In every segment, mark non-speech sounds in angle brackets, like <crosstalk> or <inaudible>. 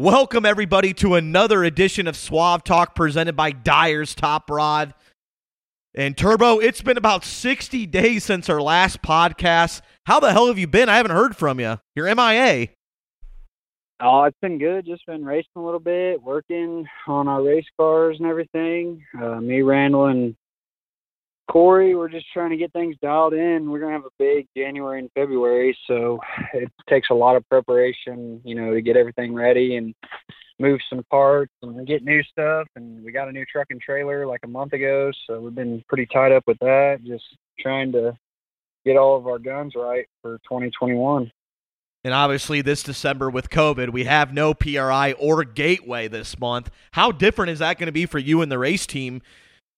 Welcome, everybody, to another edition of Suave Talk presented by Dyer's Top Rod. And Turbo, it's been about 60 days since our last podcast. How the hell have you been? I haven't heard from you. You're MIA. Oh, it's been good. Just been racing a little bit, working on our race cars and everything. Uh, me, Randall, and Corey, we're just trying to get things dialed in. We're gonna have a big January and February, so it takes a lot of preparation, you know, to get everything ready and move some parts and get new stuff. And we got a new truck and trailer like a month ago, so we've been pretty tied up with that. Just trying to get all of our guns right for 2021. And obviously, this December with COVID, we have no PRI or Gateway this month. How different is that going to be for you and the race team?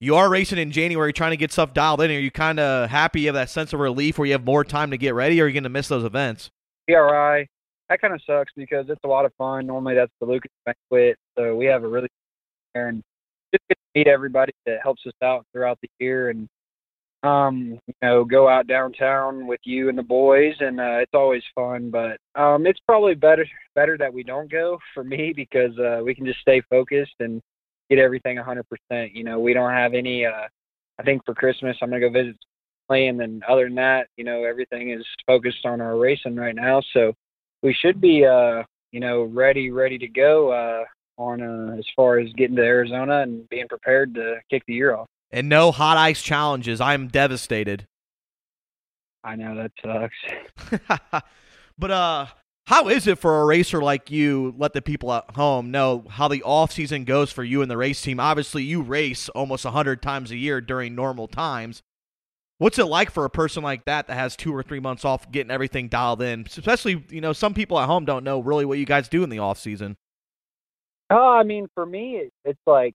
You are racing in January trying to get stuff dialed in. Are you kind of happy you have that sense of relief where you have more time to get ready, or are you going to miss those events? PRI, that kind of sucks because it's a lot of fun. Normally that's the Lucas banquet, so we have a really and just get to meet everybody that helps us out throughout the year and um you know go out downtown with you and the boys and uh it's always fun but um it's probably better better that we don't go for me <laughs> because uh we can just stay focused and get everything 100%. You know, we don't have any. Uh, I think for Christmas I'm gonna go visit family, and then other than that, you know, everything is focused on our racing right now. So we should be, uh, you know, ready, ready to go uh, on uh, as far as getting to Arizona and being prepared to kick the year off. And no hot ice challenges. I'm devastated. I know that sucks. <laughs> but uh how is it for a racer like you let the people at home know how the off season goes for you and the race team? Obviously you race almost 100 times a year during normal times. What's it like for a person like that that has two or three months off getting everything dialed in? Especially you know some people at home don't know really what you guys do in the off season. Oh i mean for me it's like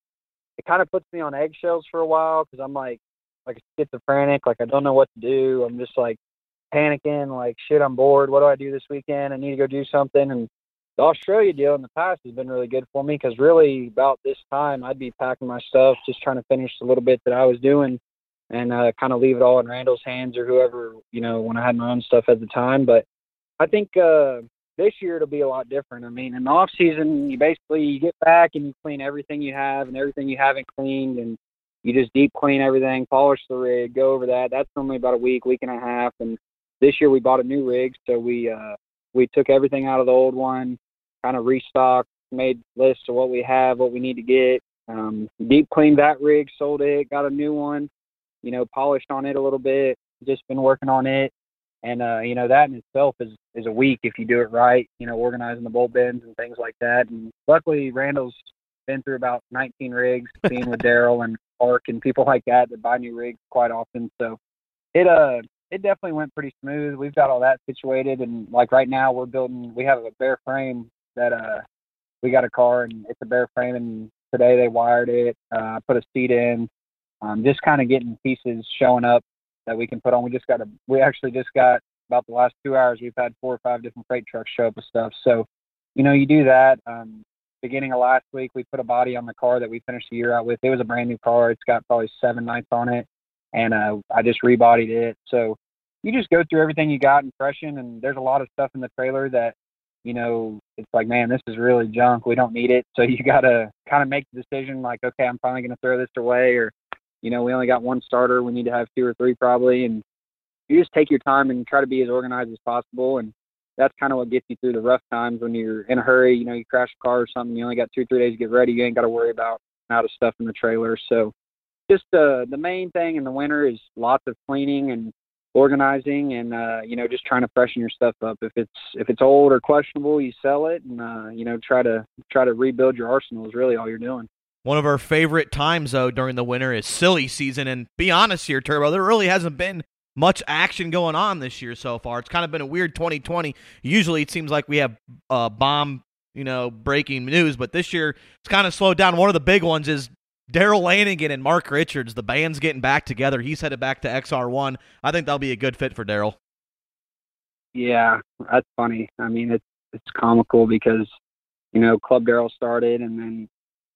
it kind of puts me on eggshells for a while because i'm like like schizophrenic like i don't know what to do. I'm just like panicking, like, shit, I'm bored. What do I do this weekend? I need to go do something. And the Australia deal in the past has been really good for me because really about this time I'd be packing my stuff, just trying to finish the little bit that I was doing and uh, kind of leave it all in Randall's hands or whoever, you know, when I had my own stuff at the time. But I think uh, this year it'll be a lot different. I mean, in the off season, you basically you get back and you clean everything you have and everything you haven't cleaned and you just deep clean everything, polish the rig, go over that. That's normally about a week, week and a half, and this year we bought a new rig, so we uh, we took everything out of the old one, kind of restocked, made lists of what we have, what we need to get. Um, deep cleaned that rig, sold it, got a new one. You know, polished on it a little bit. Just been working on it, and uh, you know that in itself is is a week if you do it right. You know, organizing the bolt bins and things like that. And luckily, Randall's been through about 19 rigs, being with <laughs> Darrell and Park and people like that that buy new rigs quite often. So it uh it definitely went pretty smooth. We've got all that situated, and like right now, we're building. We have a bare frame that uh we got a car, and it's a bare frame, and today they wired it. Uh, put a seat in. Um, just kind of getting pieces showing up that we can put on. We just got a. We actually just got about the last two hours. We've had four or five different freight trucks show up with stuff. So, you know, you do that. Um, beginning of last week, we put a body on the car that we finished the year out with. It was a brand new car. It's got probably seven nights on it and uh, I just rebodied it. So you just go through everything you got and freshen. And there's a lot of stuff in the trailer that, you know, it's like, man, this is really junk. We don't need it. So you <laughs> got to kind of make the decision like, okay, I'm finally going to throw this away. Or, you know, we only got one starter. We need to have two or three probably. And you just take your time and try to be as organized as possible. And that's kind of what gets you through the rough times when you're in a hurry. You know, you crash a car or something. You only got two, or three days to get ready. You ain't got to worry about out of stuff in the trailer. So just uh, the main thing in the winter is lots of cleaning and organizing and uh, you know just trying to freshen your stuff up. If it's if it's old or questionable you sell it and uh, you know try to try to rebuild your arsenal is really all you're doing. One of our favorite times though during the winter is silly season. And be honest here turbo there really hasn't been much action going on this year so far. It's kind of been a weird 2020 usually it seems like we have uh, bomb you know breaking news but this year it's kind of slowed down. One of the big ones is Darrell Lanigan and Mark Richards, the band's getting back together. He's headed back to XR1. I think that'll be a good fit for Darrell. Yeah, that's funny. I mean, it's it's comical because you know Club Daryl started, and then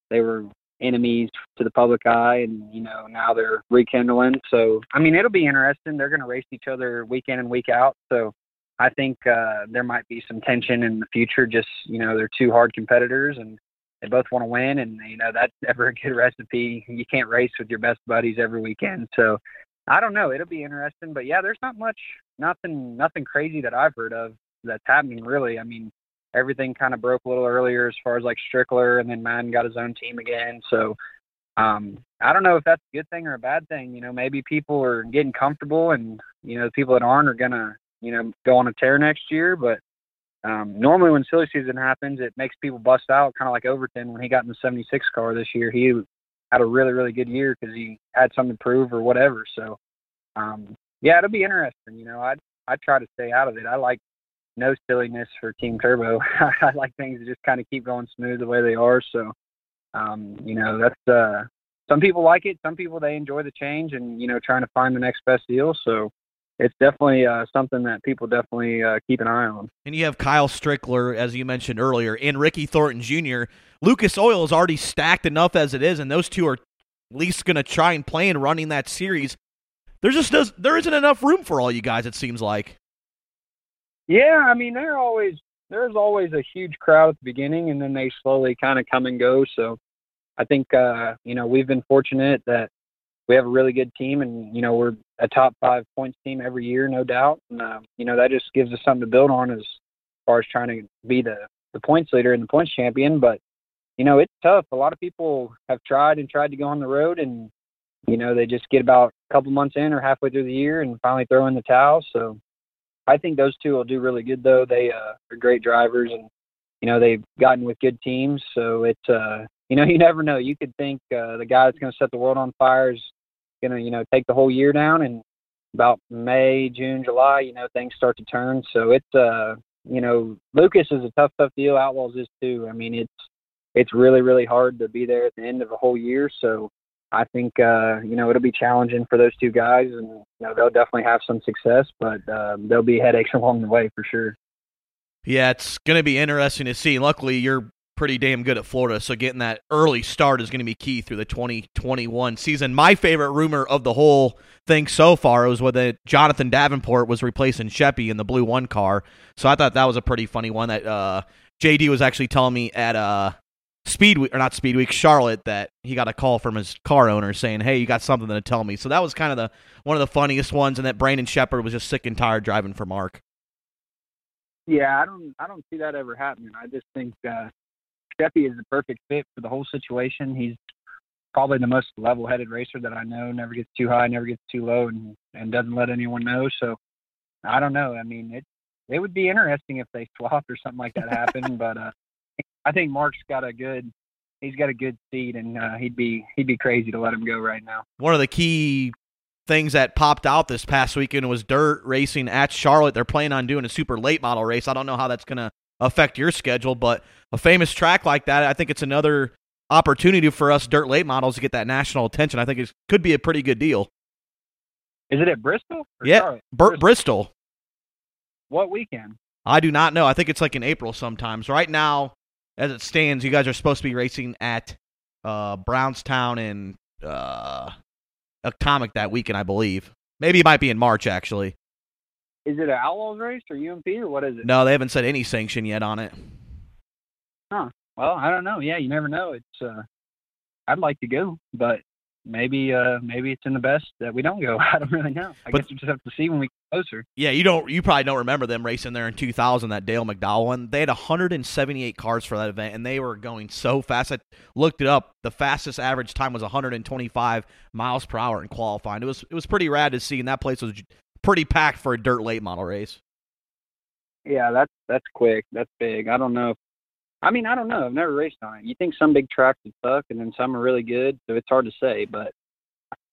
they were enemies to the public eye, and you know now they're rekindling. So I mean, it'll be interesting. They're going to race each other week in and week out. So I think uh, there might be some tension in the future. Just you know, they're two hard competitors, and they both want to win, and you know that's <laughs> never a good recipe. You can't race with your best buddies every weekend. So I don't know. It'll be interesting, but yeah, there's not much, nothing, nothing crazy that I've heard of that's happening really. I mean, everything kind of broke a little earlier as far as like Strickler, and then Madden got his own team again. So um, I don't know if that's a good thing or a bad thing. You know, maybe people are getting comfortable, and you know, the people that aren't are gonna, you know, go on a tear next year. But um, normally, when silly season happens, it makes people bust out, kind of like Overton when he got in the '76 car this year. He had a really, really good year because he had something to prove or whatever. So, um, yeah, it'll be interesting. You know, I'd I'd try to stay out of it. I like no silliness for Team Turbo. <laughs> I like things to just kind of keep going smooth the way they are. So, um, you know, that's uh, some people like it. Some people they enjoy the change and you know trying to find the next best deal. So it's definitely uh, something that people definitely uh, keep an eye on. And you have Kyle Strickler, as you mentioned earlier, and Ricky Thornton Jr. Lucas Oil is already stacked enough as it is, and those two are at least going to try and play and running that series. There just does there isn't enough room for all you guys. It seems like. Yeah, I mean, they're always there's always a huge crowd at the beginning, and then they slowly kind of come and go. So I think uh, you know we've been fortunate that we have a really good team, and you know we're a top five points team every year, no doubt. And uh, you know that just gives us something to build on as far as trying to be the the points leader and the points champion. But you know it's tough. A lot of people have tried and tried to go on the road, and you know they just get about a couple months in or halfway through the year and finally throw in the towel. So I think those two will do really good though. They uh, are great drivers and you know they've gotten with good teams. So it's uh, you know <laughs> you never know. You could think uh, the guy that's going to set the world on fire is going to you know take the whole year down, and about May, June, July, you know things start to turn. So it's uh, you know Lucas is a tough, tough deal. Outlaws is too. I mean it's it's really really hard to be there at the end of a whole year. So I think uh, you know it'll be challenging for those two guys, and you know they'll definitely have some success, but uh, there'll be headaches <laughs> along the way for sure. Yeah, it's going to be interesting to see. Luckily, you're pretty damn good at Florida, so getting that early start is going to be key through the 2021 season. My favorite rumor of the whole thing so far was whether Jonathan Davenport was replacing Sheppy in the Blue One car. So I thought that was a pretty funny one that uh, JD was actually telling me at uh, Speed Week, or not Speed Week, Charlotte, that he got a call from his car owner saying, "Hey, you got something to tell me." So that was kind of the one of the funniest ones, and that Brandon Sheppard was just sick and tired driving for Mark. Yeah, I don't, I don't see that ever happening. I just think uh, Sheppy is the perfect fit for the whole situation. He's probably the most level-headed racer that I know. Never gets too high, never gets too low, and and doesn't let anyone know. So I don't know. I mean, it it would be interesting if they <laughs> swapped or something like that happened, but uh, I think Mark's got a good he's got a good seat, and uh, he'd be he'd be crazy to let him go right now. One of the key things that popped out this past weekend was dirt racing at Charlotte. They're planning on doing a super late model race. I don't know how that's to affect your schedule, but a famous track like that, I think it's another opportunity for us dirt late models to get that national attention. I think it could be a pretty good deal. Is it at Bristol? yeah, Bristol. Bristol. What weekend? I do not know. I think it's like in April sometimes. Right now, as it stands, you guys are supposed to be racing at uh, Brownstown and uh, Atomic that weekend, I believe. Maybe it might be in March, actually. Is it an Outlaws race or UMP or what is it? No, they haven't said any sanction yet on it. Huh. Well, I don't know. Yeah, you never know. It's uh, I'd like to go, but maybe uh maybe it's in the best that we don't go. <laughs> I don't really know. I but, guess we just have to see when we get closer. Yeah, you don't you probably don't remember them racing there in 2000 that Dale McDowell one. They had 178 cars for that event and they were going so fast. I looked it up. The fastest average time was 125 miles per hour in qualifying. It was it was pretty rad to see and that place was pretty packed for a dirt late model race. Yeah, that's that's quick. That's big. I don't know if I mean, I don't know. I've never raced on it. You think some big tracks would suck, and then some are really good, so it's hard to say. But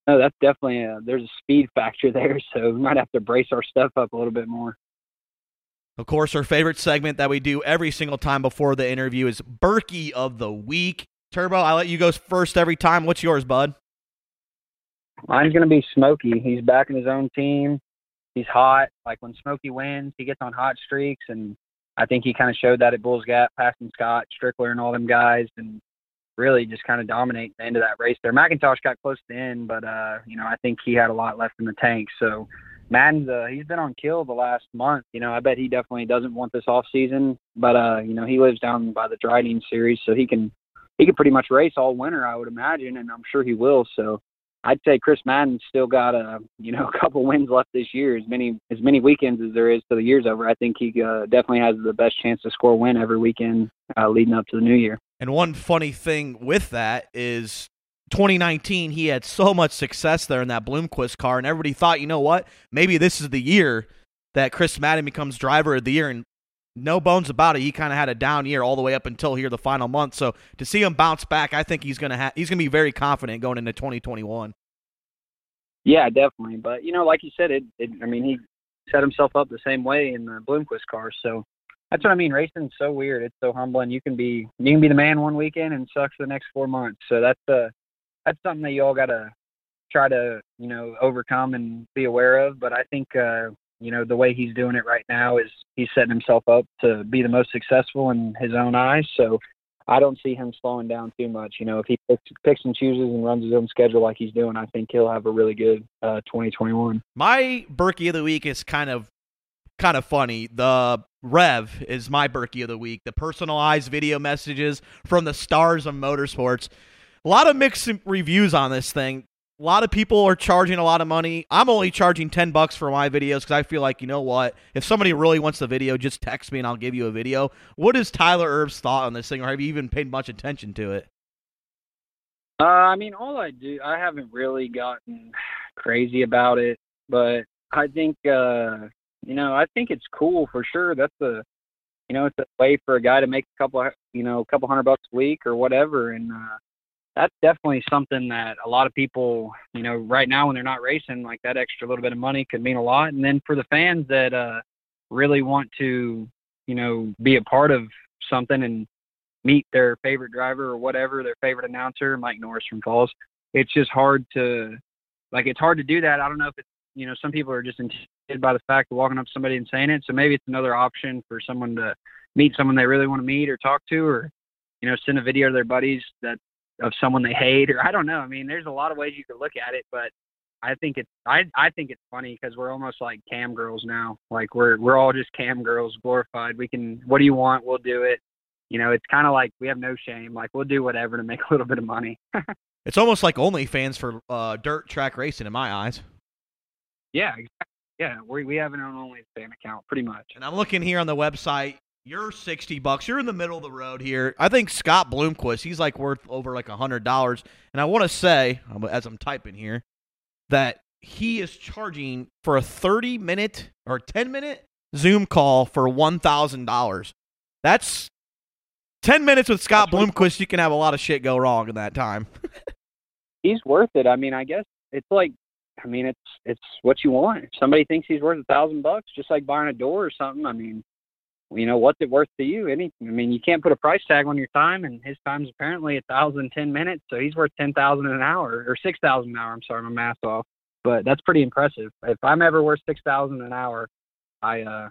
no, that's definitely a, there's a speed <laughs> factor there, so we might have to brace our stuff up a little bit more. Of course, our favorite segment that we do every single time before the interview is Berkey of the Week. Turbo, I let you go first every time. What's yours, bud? Mine's going to be Smokey. He's back in his own team. He's hot. Like when Smokey wins, he gets on hot streaks, and I think he kind of showed that at Bulls Gap, passing Scott, Strickler, and all them guys, and really just kind of dominate the end of that race there. McIntosh got close to the end, but uh, you know I think he had a lot left in the tank. So Madden's uh, he's been on kill the last month. You know, I bet he definitely doesn't want this off season. But uh, you know, he lives down by the Dryden series, so he can he can pretty much race all winter, I would imagine, and I'm sure he will. So I'd say Chris Madden's still got a you know <laughs> a couple wins left this year. As many as many weekends as there is till the year's over, I think he uh, definitely has the best chance to score a win every weekend uh, leading up to the new year. And one funny thing with that is 2019 he had so much success there in that Bloomquist car, and everybody thought, you know what, maybe this is the year that Chris Madden becomes driver of the year, and no bones about it. He kind of had a down year all the way up until here the final month. So to see him bounce back, I think he's gonna ha- he's gonna be very confident going into 2021. Yeah, definitely. But you know, like you said, it, it I mean, he set himself up the same way in the Bloomquist car. So that's what I mean. Racing's so weird. It's so humbling. You can be you can be the man one weekend and sucks the next four months. So that's uh that's something that you all gotta try to you know overcome and be aware of. But I think uh, you know the way he's doing it right now is he's setting himself up to be the most successful in his own eyes. So I don't see him slowing down too much. You know, if he picks, picks and chooses and runs his own schedule like he's doing, I think he'll have a really good uh, 2021. My Berkey of the week is kind of kind of funny. The Rev is my Berkey of the week. The personalized video messages from the stars of motorsports. A lot of mixed reviews on this thing a lot of people are charging a lot of money. I'm only charging 10 bucks for my videos because I feel like, you know what? If somebody really wants the video, just text me and I'll give you a video. What is Tyler Erb's thought on this thing, or have you even paid much attention to it? Uh, I mean, all I do, I haven't really gotten crazy about it, but I think, uh, you know, I think it's cool for sure. That's a, you know, it's a way for a guy to make a couple, you know, a couple hundred bucks a week or whatever. And, uh, that's definitely something that a lot of people, you know, right now when they're not racing, like that extra little bit of money could mean a lot. And then for the fans that uh, really want to, you know, be a part of something and meet their favorite driver or whatever, their favorite announcer, Mike Norris from Falls, it's just hard to, like, it's hard to do that. I don't know if it's, you know, some people are just intimidated by the fact of walking up to somebody and saying it. So maybe it's another option for someone to meet someone they really want to meet or talk to or, you know, send a video to their buddies that of someone they hate or I don't know. I mean, there's a lot of ways you could look at it, but I think it's I I think it's funny because we're almost like cam girls now. Like we're we're all just cam girls, glorified. We can what do you want? We'll do it. You know, it's kind of like we have no shame. Like we'll do whatever to make <laughs> a little bit of money. <laughs> it's almost like OnlyFans for uh, dirt track racing in my eyes. Yeah, exactly. Yeah, we we have an OnlyFans account pretty much. And I'm looking here on the website. You're 60 bucks. You're in the middle of the road here. I think Scott Bloomquist, he's like worth over like a $100. And I want to say, as I'm typing here, that he is charging for a 30 minute or 10 minute Zoom call for $1,000. That's 10 minutes with Scott Bloomquist. You can have a lot of shit go wrong in that time. <laughs> he's worth it. I mean, I guess it's like, I mean, it's it's what you want. If somebody thinks he's worth a thousand bucks, just like buying a door or something. I mean, you know, what's it worth to you? Any, I mean, you can't put a price tag on your time, and his time's apparently a thousand ten minutes, so he's worth ten thousand an hour or six thousand an hour. I'm sorry, my math off, but that's pretty impressive. If I'm ever worth six thousand an hour, I uh,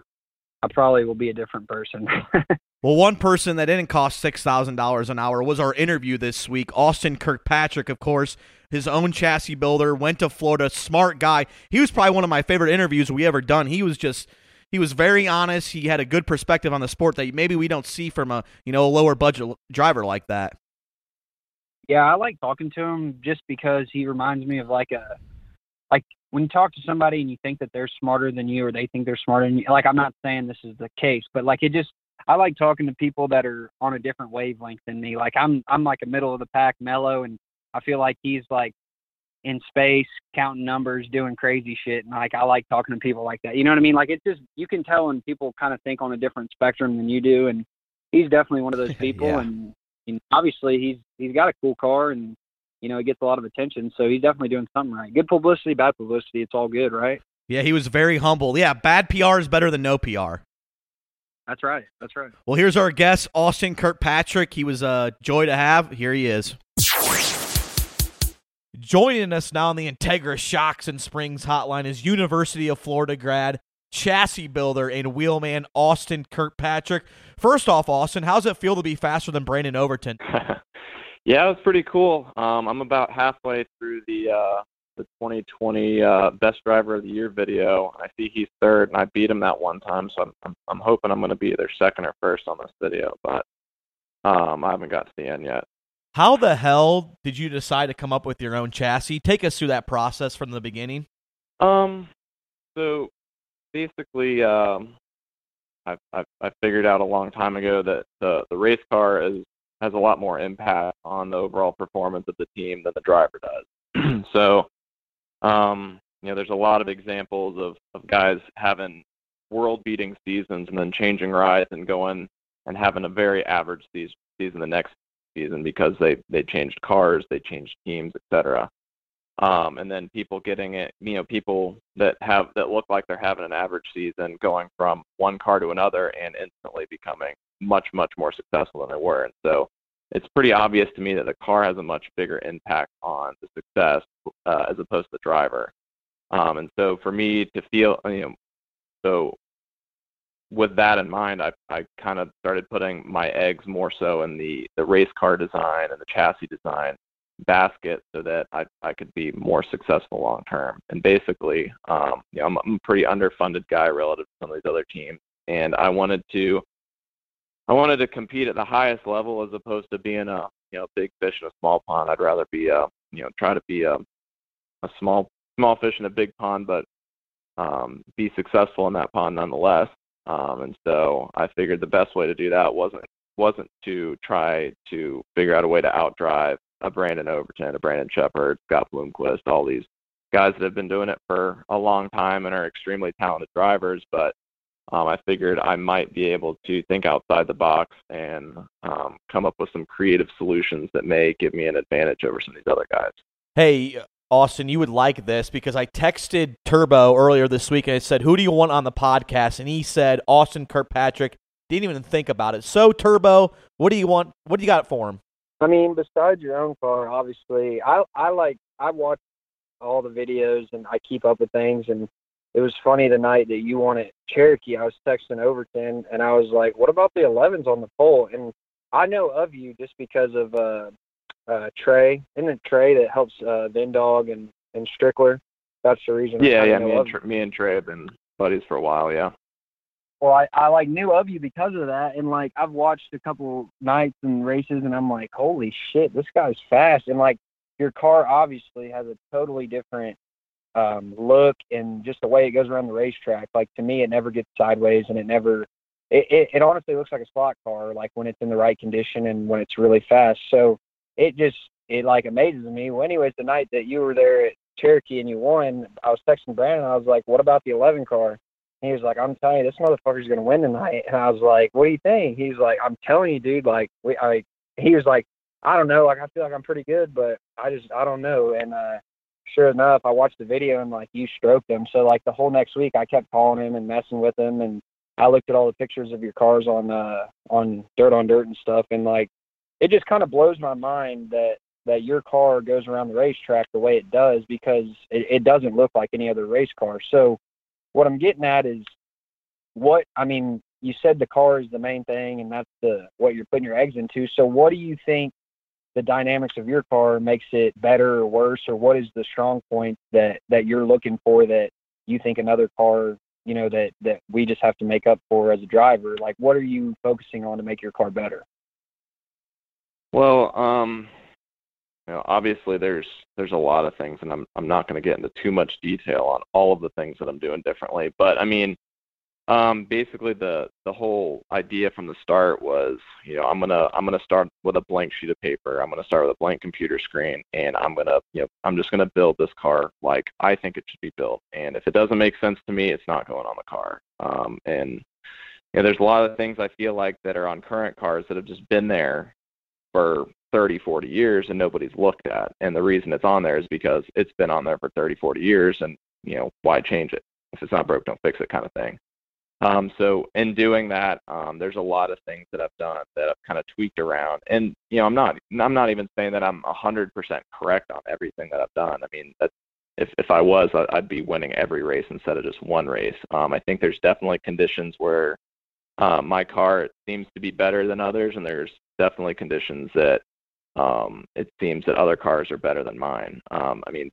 I probably will be a different person. <laughs> well, one person that didn't cost six thousand dollars an hour was our interview this week, Austin Kirkpatrick, of course. His own chassis builder went to Florida, smart guy. He was probably one of my favorite interviews we ever done. He was just he was very honest. He had a good perspective on the sport that maybe we don't see from a you know a lower budget driver like that. Yeah, I like talking to him just because he reminds me of like a like when you talk to somebody and you think that they're smarter than you or they think they're smarter than you. Like I'm not saying this is the case, but like it just I like talking to people that are on a different wavelength than me. Like I'm I'm like a middle of the pack mellow and I feel like he's like in space, counting numbers, doing crazy shit. And like I like talking to people like that. You know what I mean? Like it's just you can tell when people kind of think on a different spectrum than you do. And he's definitely one of those <laughs> people. yeah. and, and obviously he's he's got a cool car and you know he gets a lot of attention. So he's definitely doing something right. Good publicity, bad publicity. It's all good, right? Yeah, he was very humble. Yeah, bad PR is better than no PR. That's right. That's right. Well, here's our guest, Austin Kirkpatrick. He was a joy to have. Here he is. Joining us now on the Integra Shocks and Springs hotline is University of Florida grad, chassis builder, and wheelman Austin Kirkpatrick. First off, Austin, how's it feel to be faster than Brandon Overton? <laughs> yeah, it was pretty cool. Um, I'm about halfway through the uh, the 2020 uh, Best Driver of the Year video. I see he's third, and I beat him that one time, so I'm I'm, I'm hoping I'm going to be either second or first on this video, but um, I haven't got to the end yet. How the hell did you decide to come up with your own chassis? Take us through that process from the beginning. Um, so basically, um, I I I figured out a long time ago that the the race car is has a lot more impact on the overall performance of the team than the driver does. <clears throat> so, um, you know, there's a lot of examples of of guys having world-beating seasons and then changing rides and going and having a very average season season the next season because they they changed cars, they changed teams, etc. Um, and then people getting it, you know, people that have that look like they're having an average season going from one car to another and instantly becoming much much more successful than they were. And so it's pretty obvious to me that the car has a much bigger impact on the success uh, as opposed to the driver. Um, and so for me to feel, you know, so with that in mind, I I kind of started putting my eggs more so in the the race car design and the chassis design basket so that I I could be more successful long term. And basically, um, you know, I'm, I'm a pretty underfunded guy relative to some of these other teams, and I wanted to I wanted to compete at the highest level as opposed to being a you know big fish in a small pond. I'd rather be a you know try to be a a small small fish in a big pond, but um, be successful in that pond nonetheless. Um, and so I figured the best way to do that wasn't wasn't to try to figure out a way to outdrive a Brandon Overton, a Brandon Sheppard, Scott Bloomquist, all these guys that have been doing it for a long time and are extremely talented drivers. But um, I figured I might be able to think outside the box and um, come up with some creative solutions that may give me an advantage over some of these other guys. Hey, Austin, you would like this because I texted Turbo earlier this week and I said, Who do you want on the podcast? And he said, Austin Kirkpatrick. Didn't even think about it. So, Turbo, what do you want? What do you got for him? I mean, besides your own car, obviously, I I like I watch all the videos and I keep up with things. And it was funny the night that you wanted Cherokee. I was texting Overton and I was like, "What about the 11s on the pole?" And I know of you just because of uh, uh, Trey. Isn't it Trey that helps uh, Dog and and Strickler? That's the reason. Yeah, yeah. Me and, Tr- me and Trey have been buddies for a while. Yeah. Well, I, I like knew of you because of that, and like I've watched a couple nights and races, and I'm like, holy shit, this guy's fast, and like your car obviously has a totally different um, look and just the way it goes around the racetrack. Like to me, it never gets sideways, and it never. It, it, it honestly looks like a slot car, like when it's in the right condition and when it's really fast. So it just it like amazes me. Well, anyways, the night that you were there at Cherokee and you won, I was texting Brandon. I was like, "What about the 11 car?" And he was like, "I'm telling you, this motherfucker's gonna win tonight." And I was like, "What do you think?" He's like, "I'm telling you, dude. Like, we, I." He was like, "I don't know. Like, I feel like I'm pretty good, but I just, I don't know." And uh, sure enough, I watched the video and like you stroked him. So like the whole next week, I kept calling him and messing with him, and I looked at all the pictures of your cars on uh on Dirt on Dirt and stuff, and like it just kind of blows my mind that that your car goes around the racetrack the way it does because it, it doesn't look like any other race car. So what I'm getting at is what I mean, you said the car is the main thing and that's the what you're putting your eggs into. So what do you think the dynamics of your car makes it better or worse or what is the strong point that that you're looking for that you think another car you know that that we just have to make up for as a driver like what are you focusing on to make your car better well um you know, obviously there's there's a lot of things, and I'm I'm not going to get into too much detail on all of the things that I'm doing differently. But I mean, um, basically the the whole idea from the start was, you know, I'm gonna I'm gonna start with a blank sheet of paper. I'm gonna start with a blank computer screen, and I'm gonna, you know, I'm just gonna build this car like I think it should be built. And if it doesn't make sense to me, it's not going on the car. Um, and you know, there's a lot of things I feel like that are on current cars that have just been there for 30, 40 years and nobody's looked at. And the reason it's on there is because it's been on there for 30, 40 years and, you know, why change it? If it's not broke, don't fix it kind of thing. Um, so in doing that, um, there's a lot of things that I've done that I've kind of tweaked around. And, you know, I'm not, I'm not even saying that I'm 100% correct on everything that I've done. I mean, that's, if, if I was, I'd be winning every race instead of just one race. Um, I think there's definitely conditions where uh, my car seems to be better than others, and there's definitely conditions that um, it seems that other cars are better than mine. Um, I mean,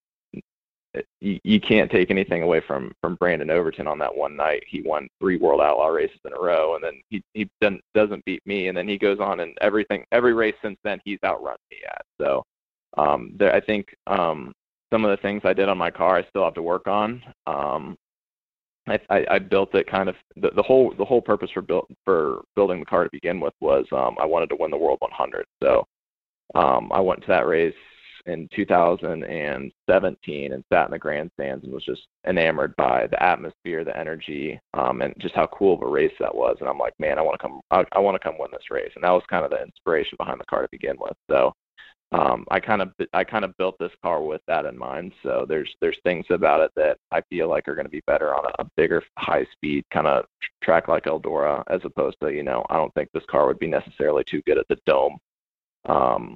you, you can't take anything away from from Brandon Overton on that one night. He won three World Outlaw races in a row, and then he he doesn't doesn't beat me, and then he goes on and everything every race since then he's outrun me at. So um, there, I think um, some of the things I did on my car I still have to work on. Um, I, I, I built it kind of the, the whole the whole purpose for build for building the car to begin with was um, I wanted to win the World 100. So um, I went to that race in 2017 and sat in the grandstands and was just enamored by the atmosphere, the energy, um, and just how cool of a race that was. And I'm like, man, I want to come, I, I want to come win this race. And that was kind of the inspiration behind the car to begin with. So um, I kind of I kind of built this car with that in mind. So there's there's things about it that I feel like are going to be better on a, a bigger high speed kind of track like Eldora, as opposed to you know I don't think this car would be necessarily too good at the dome. Um,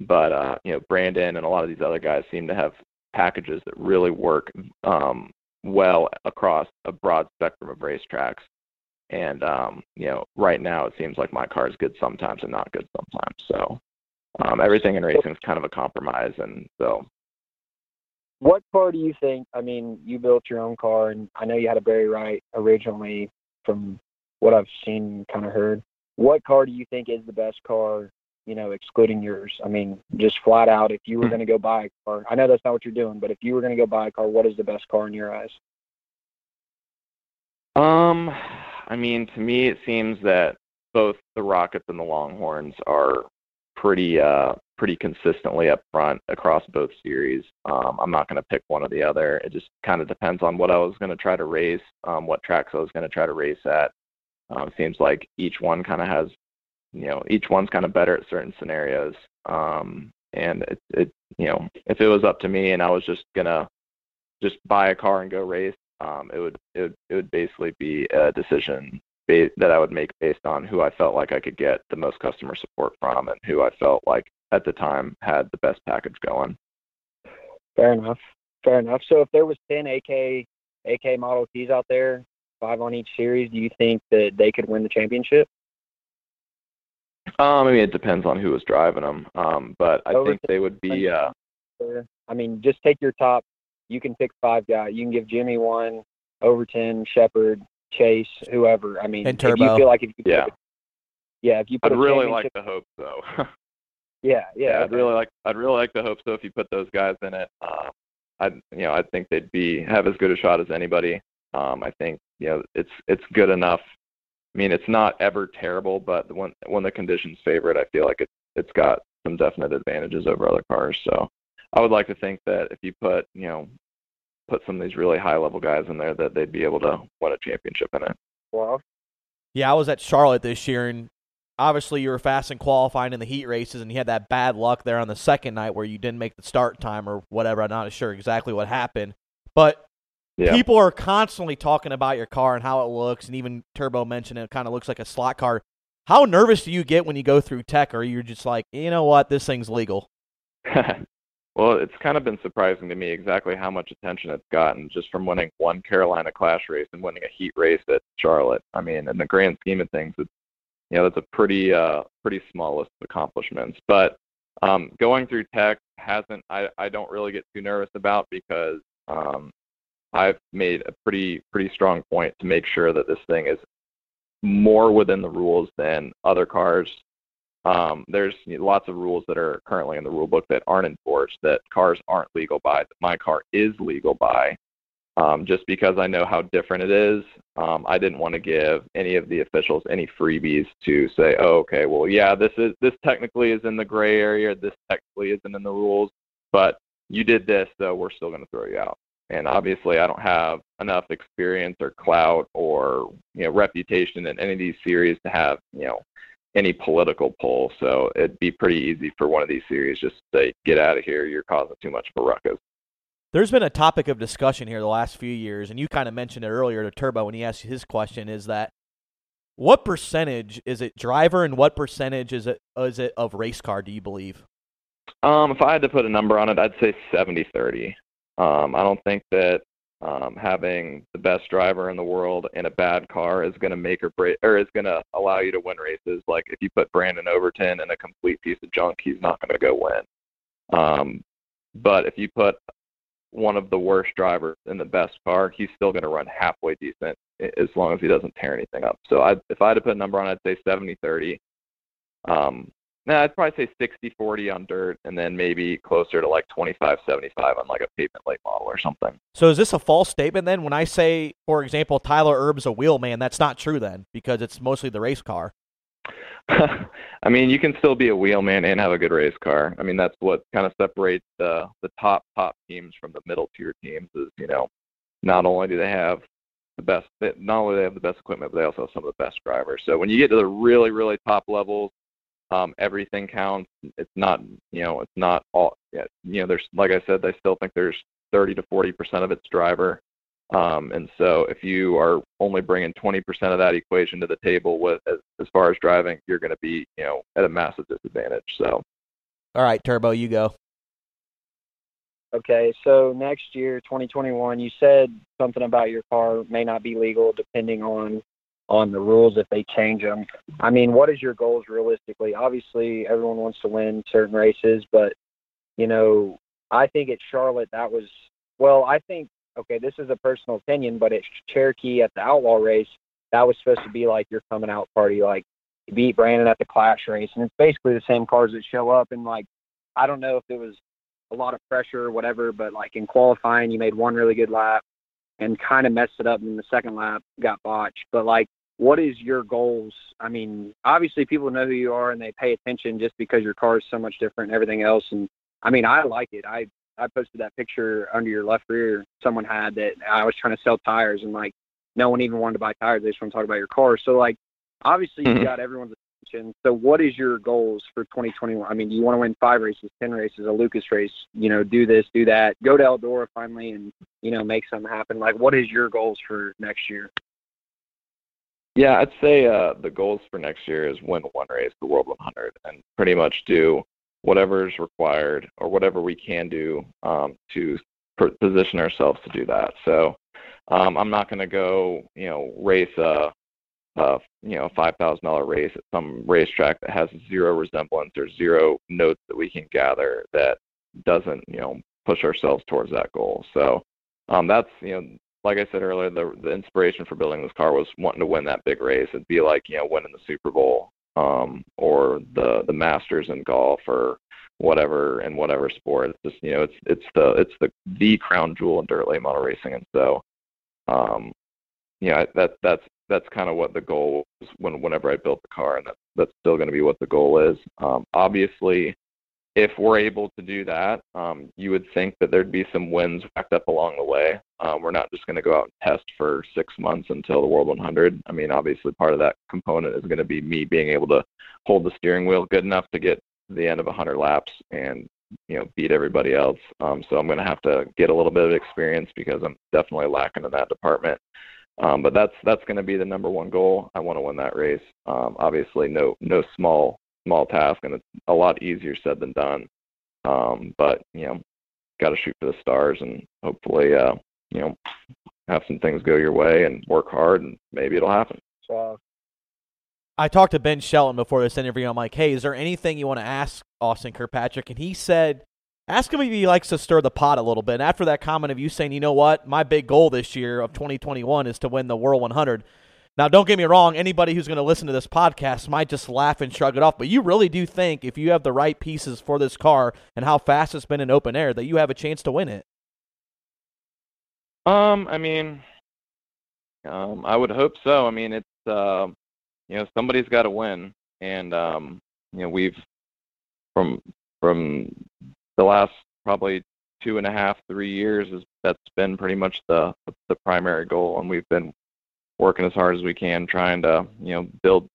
but uh, you know Brandon and a lot of these other guys seem to have packages that really work um, well across a broad spectrum of racetracks. And um, you know, right now it seems like my car is good sometimes and not good sometimes. So um, everything in racing is kind of a compromise, and so. What car do you think? I mean, you built your own car, and I know you had a Barry Wright originally. From what I've seen, kind of heard, what car do you think is the best car? You know, excluding yours. I mean, just flat out, if you were hmm. going to go buy a car, I know that's not what you're doing, but if you were going to go buy a car, what is the best car in your eyes? Um, I mean, to me, it seems that both the Rockets and the Longhorns are pretty uh, pretty consistently up front across both series. Um, I'm not going to pick one or the other. It just kind of depends on what I was going to try to race, um, what tracks I was going to try to race at. Um, seems like each one kind of has, you know, each one's kind of better at certain scenarios. Um, and it, it, you know, if it was up to me and I was just gonna just buy a car and go race, um, it would it would it would basically be a decision that I would make based on who I felt like I could get the most customer support from and who I felt like at the time had the best package going. Fair enough. Fair enough. So if there was 10 AK AK Model Ts out there, five on each series, do you think that they could win the championship? Um, I mean, it depends on who was driving them. Um, but I Over think they would be. Uh, I mean, just take your top. You can pick five guys. You can give Jimmy one, Overton, Sheppard, Chase, whoever. I mean, and Turbo. If you feel like if you yeah, put, yeah, if you put I'd really like the hope though. <laughs> yeah, yeah, yeah. I'd really like I'd really like the hope so if you put those guys in it. Um, I you know I think they'd be have as good a shot as anybody. Um, I think you know it's it's good enough. I mean, it's not ever terrible, but when when the conditions favor it, I feel like it it's got some definite advantages over other cars. So I would like to think that if you put you know put some of these really high level guys in there that they'd be able to win a championship in it. Well, yeah, I was at Charlotte this year, and obviously you were fast in qualifying in the heat races, and you had that bad luck there on the second night where you didn't make the start time or whatever. I'm not sure exactly what happened, but yeah. people are constantly talking about your car and how it looks, and even Turbo mentioned it kind of looks like a slot car. How nervous do you get when you go through tech, or you're just like, you know what, this thing's legal? <laughs> Well, it's kind of been surprising to me exactly how much attention it's gotten just from winning one Carolina Clash race and winning a heat race at Charlotte. I mean, in the grand scheme of things, it's you know that's a pretty uh pretty small list of accomplishments. But um, going through tech hasn't I I don't really get too nervous about because um, I've made a pretty pretty strong point to make sure that this thing is more within the rules than other cars um, there's lots of rules that are currently in the rule book that aren't enforced, that cars aren't legal by, that my car is legal by. Um, just because I know how different it is, um, I didn't want to give any of the officials any freebies to say, oh, okay, well, yeah, this is this technically is in the gray area, this technically isn't in the rules, but you did this, so we're still going to throw you out. And obviously, I don't have enough experience or clout or you know reputation in any of these series to have you know any political pull. So it'd be pretty easy for one of these series just to say, get out of here, you're causing too much of a ruckus. There's been a topic of discussion here the last few years, and you kind of mentioned it earlier to Turbo when he asked his question, is that what percentage is it driver and what percentage is it is it of race car, do you believe? Um, if I had to put a number on it, I'd say 70-30. Um, I don't think that um, having the best driver in the world in a bad car is going to make or break, or is going to allow you to win races. Like if you put Brandon Overton in a complete piece of junk, he's not going to go win. Um, but if you put one of the worst drivers in the best car, he's still going to run halfway decent as long as he doesn't tear anything up. So I, if I had to put a number on, I'd say 70-30. Um, nah, I'd probably say 60-40 on dirt, and then maybe closer to like 25-75 on like a pavement late model or something. So is this a false statement then? When I say, for example, Tyler Erb's a wheel man, that's not true then because it's mostly the race car. <laughs> I mean, you can still be a wheelman and have a good race car. I mean, that's what kind of separates the the top top teams from the middle tier teams. Is you know, not only do they have the best, not only do they have the best equipment, but they also have some of the best drivers. So when you get to the really really top levels, um, everything counts. It's not you know, it's not all. You know, there's like I said, I still think there's 30 to 40 percent of it's driver. Um, and so if you are only bringing 20% of that equation to the table with as, as far as driving, you're going to be, you know, at a massive disadvantage. So. All right, Turbo, you go. Okay, so next year, 2021, you said something about your car may not be legal depending on on the rules if they change them. I mean, what is your goals realistically? Obviously, everyone wants to win certain races, but you know, I think at Charlotte that was well, I think okay, this is a personal opinion, but at Cherokee at the Outlaw race, that was supposed to be like your coming out party, like you beat Brandon at the Clash race, and it's basically the same cars that show up. And like, I don't know if it was a lot of pressure or whatever, but like in qualifying, you made one really good lap and kind of messed it up in the second lap, got botched. But like, what is your goals? I mean, obviously people know who you are and they pay attention just because your car is so much different and everything else. And I mean, I like it. I I posted that picture under your left rear someone had that I was trying to sell tires and like no one even wanted to buy tires. They just want to talk about your car. So like obviously mm-hmm. you got everyone's attention. So what is your goals for 2021? I mean, do you want to win five races, ten races, a Lucas race? You know, do this, do that, go to Eldora finally, and you know make something happen. Like, what is your goals for next year? Yeah, I'd say uh, the goals for next year is win one race, the World 100, and pretty much do whatever is required or whatever we can do um, to position ourselves to do that. So um, I'm not going to go, you know, race a, a you know, five thousand dollar race at some racetrack that has zero resemblance or zero notes that we can gather that doesn't, you know, push ourselves towards that goal. So um, that's, you know, like I said earlier, the the inspiration for building this car was wanting to win that big race. It'd be like, you know, winning the Super Bowl um, or the the Masters in golf or whatever in whatever sport. It's just you know it's it's the it's the the crown jewel in dirt late model racing, and so um, you yeah, that that's that's kind of what the goal was when whenever I built the car, and that's that's still going to be what the goal is. Um, obviously, if we're able to do that, um, you would think that there'd be some wins backed up along the way. Um, we're not just going to go out and test for six months until the World 100. I mean, obviously, part of that component is going to be me being able to hold the steering wheel good enough to get to the end of 100 laps and you know beat everybody else. Um, so I'm going to have to get a little bit of experience because I'm definitely lacking in that department. Um, but that's that's going to be the number one goal. I want to win that race. Um, obviously, no no small small task, and it's a lot easier said than done. Um, but you know, got to shoot for the stars, and hopefully, uh, you know, have some things go your way and work hard, and maybe it'll happen. So, I talked to Ben Shelton before this interview. I'm like, hey, is there anything you want to ask Austin Kirkpatrick? And he said, ask him if he likes to stir the pot a little bit. And after that comment of you saying, you know what, my big goal this year of 2021 is to win the World 100. Now, don't get me wrong, anybody who's going to listen to this podcast might just laugh and shrug it off, but you really do think if you have the right pieces for this car and how fast it's been in open air that you have a chance to win it. Um, I mean, um, I would hope so. I mean, it's uh, you know somebody's got to win, and um, you know we've from from the last probably two and a half, three years is that's been pretty much the the primary goal, and we've been working as hard as we can, trying to you know build,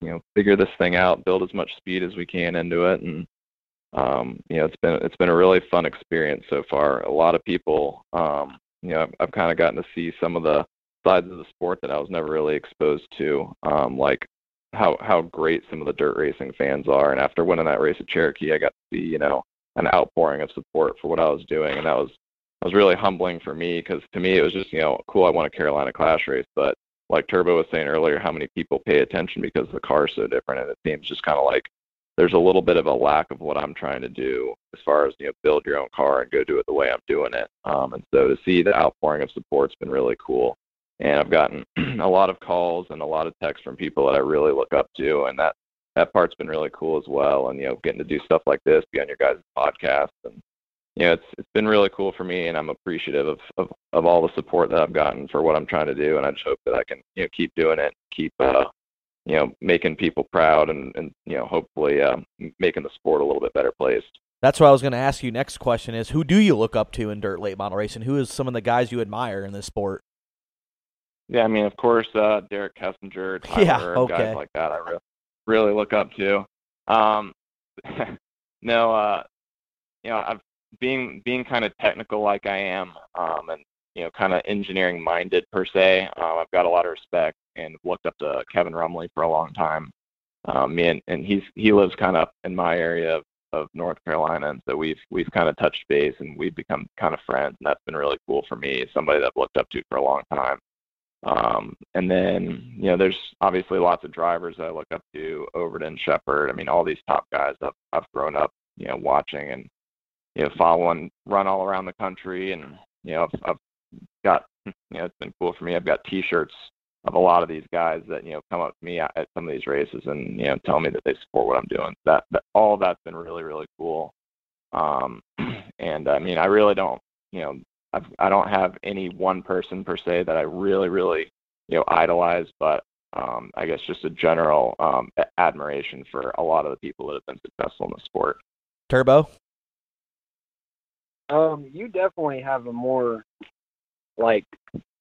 you know, figure this thing out, build as much speed as we can into it, and um, you know, it's been it's been a really fun experience so far. A lot of people, um, you know, I've, I've kind of gotten to see some of the sides of the sport that I was never really exposed to, um, like how how great some of the dirt racing fans are. And after winning that race at Cherokee, I got to see you know an outpouring of support for what I was doing, and that was was really humbling for me because to me it was just you know cool. I won a Carolina Clash race, but like Turbo was saying earlier, how many people pay attention because the car is so different, and it seems just kind of like there's a little bit of a lack of what I'm trying to do as far as you know build your own car and go do it the way I'm doing it. Um, and so to see the outpouring of support's been really cool. And I've gotten <clears throat> a lot of calls and a lot of texts from people that I really look up to, and that that part's been really cool as well. And you know, getting to do stuff like this, be on your guys' podcast, and you know, it's it's been really cool for me, and I'm appreciative of, of of all the support that I've gotten for what I'm trying to do, and I just hope that I can you know keep doing it, keep uh, you know making people proud, and and you know hopefully uh, making the sport a little bit better place. That's what I was going to ask you. Next question is, who do you look up to in dirt late model racing? Who is some of the guys you admire in this sport? Yeah, I mean, of course, uh, Derek Kessinger, <laughs> Tyler, yeah, okay. guys like that. I really really look up to. Um, <laughs> no, uh, you know, I've being being kind of technical like I am, um, and you know, kind of engineering minded per se. Um, I've got a lot of respect and looked up to Kevin Rumley for a long time. Um, me and, and he's he lives kind of in my area of, of North Carolina, and so we've we've kind of touched base and we've become kind of friends, and that's been really cool for me. Somebody that I've looked up to for a long time. Um, and then, you know, there's obviously lots of drivers that I look up to, Overton, Sheppard. I mean, all these top guys I've, I've grown up, you know, watching and, you know, following, run all around the country. And, you know, I've, I've got, you know, it's been cool for me. I've got T-shirts of a lot of these guys that, you know, come up to me at, some of these races and, you know, tell me that they support what I'm doing. That, that all that's been really, really cool. Um, <clears throat> and I mean, I really don't, you know, I've, I don't have any one person per se that I really, really, you know, idolize, but um, I guess just a general um, admiration for a lot of the people that have been successful in the sport. Turbo. Um, you definitely have a more, like,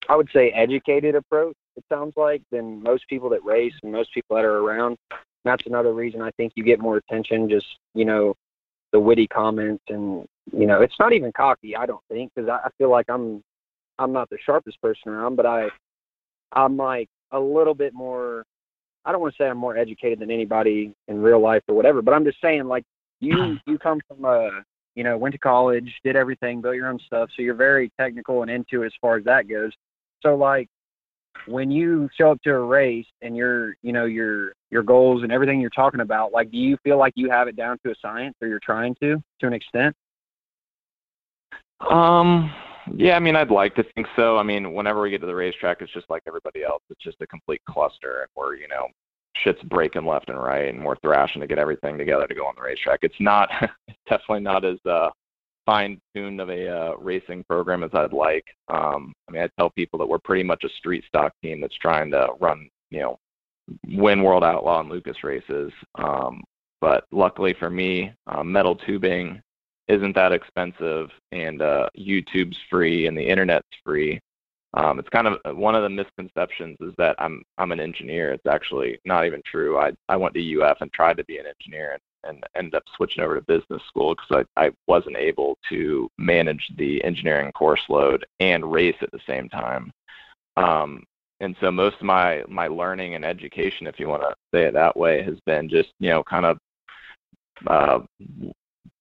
I would say, educated approach. It sounds like than most people that race and most people that are around. And that's another reason I think you get more attention. Just you know, the witty comments and you know it's not even cocky i don't think because I, I feel like i'm i'm not the sharpest person around but i i'm like a little bit more i don't want to say i'm more educated than anybody in real life or whatever but i'm just saying like you <clears throat> you come from a you know went to college did everything built your own stuff so you're very technical and into it as far as that goes. So like when you show up to a race and your you know your your goals and everything you're talking about like do you feel like you have it down to a science or you're trying to to an extent? Um yeah i mean i'd like to think so. I mean whenever we get to the racetrack it's just like everybody else. It's just a complete cluster and we're you know shit's breaking left and right and we're thrashing to get everything together to go on the racetrack it's not <laughs> definitely not as uh fine-tuned of a uh, racing program as I'd like. Um, I mean, I tell people that we're pretty much a street stock team that's trying to run, you know, win World Outlaw and Lucas races. Um, but luckily for me, uh, metal tubing isn't that expensive, and uh, YouTube's free and the internet's free. Um, it's kind of uh, one of the misconceptions is that I'm I'm an engineer. It's actually not even true. I I went to UF and tried to be an engineer, and and ended up switching over to business school because I, I wasn't able to manage the engineering course load and race at the same time. Um, and so most of my my learning and education, if you want to say it that way, has been just you know kind of uh,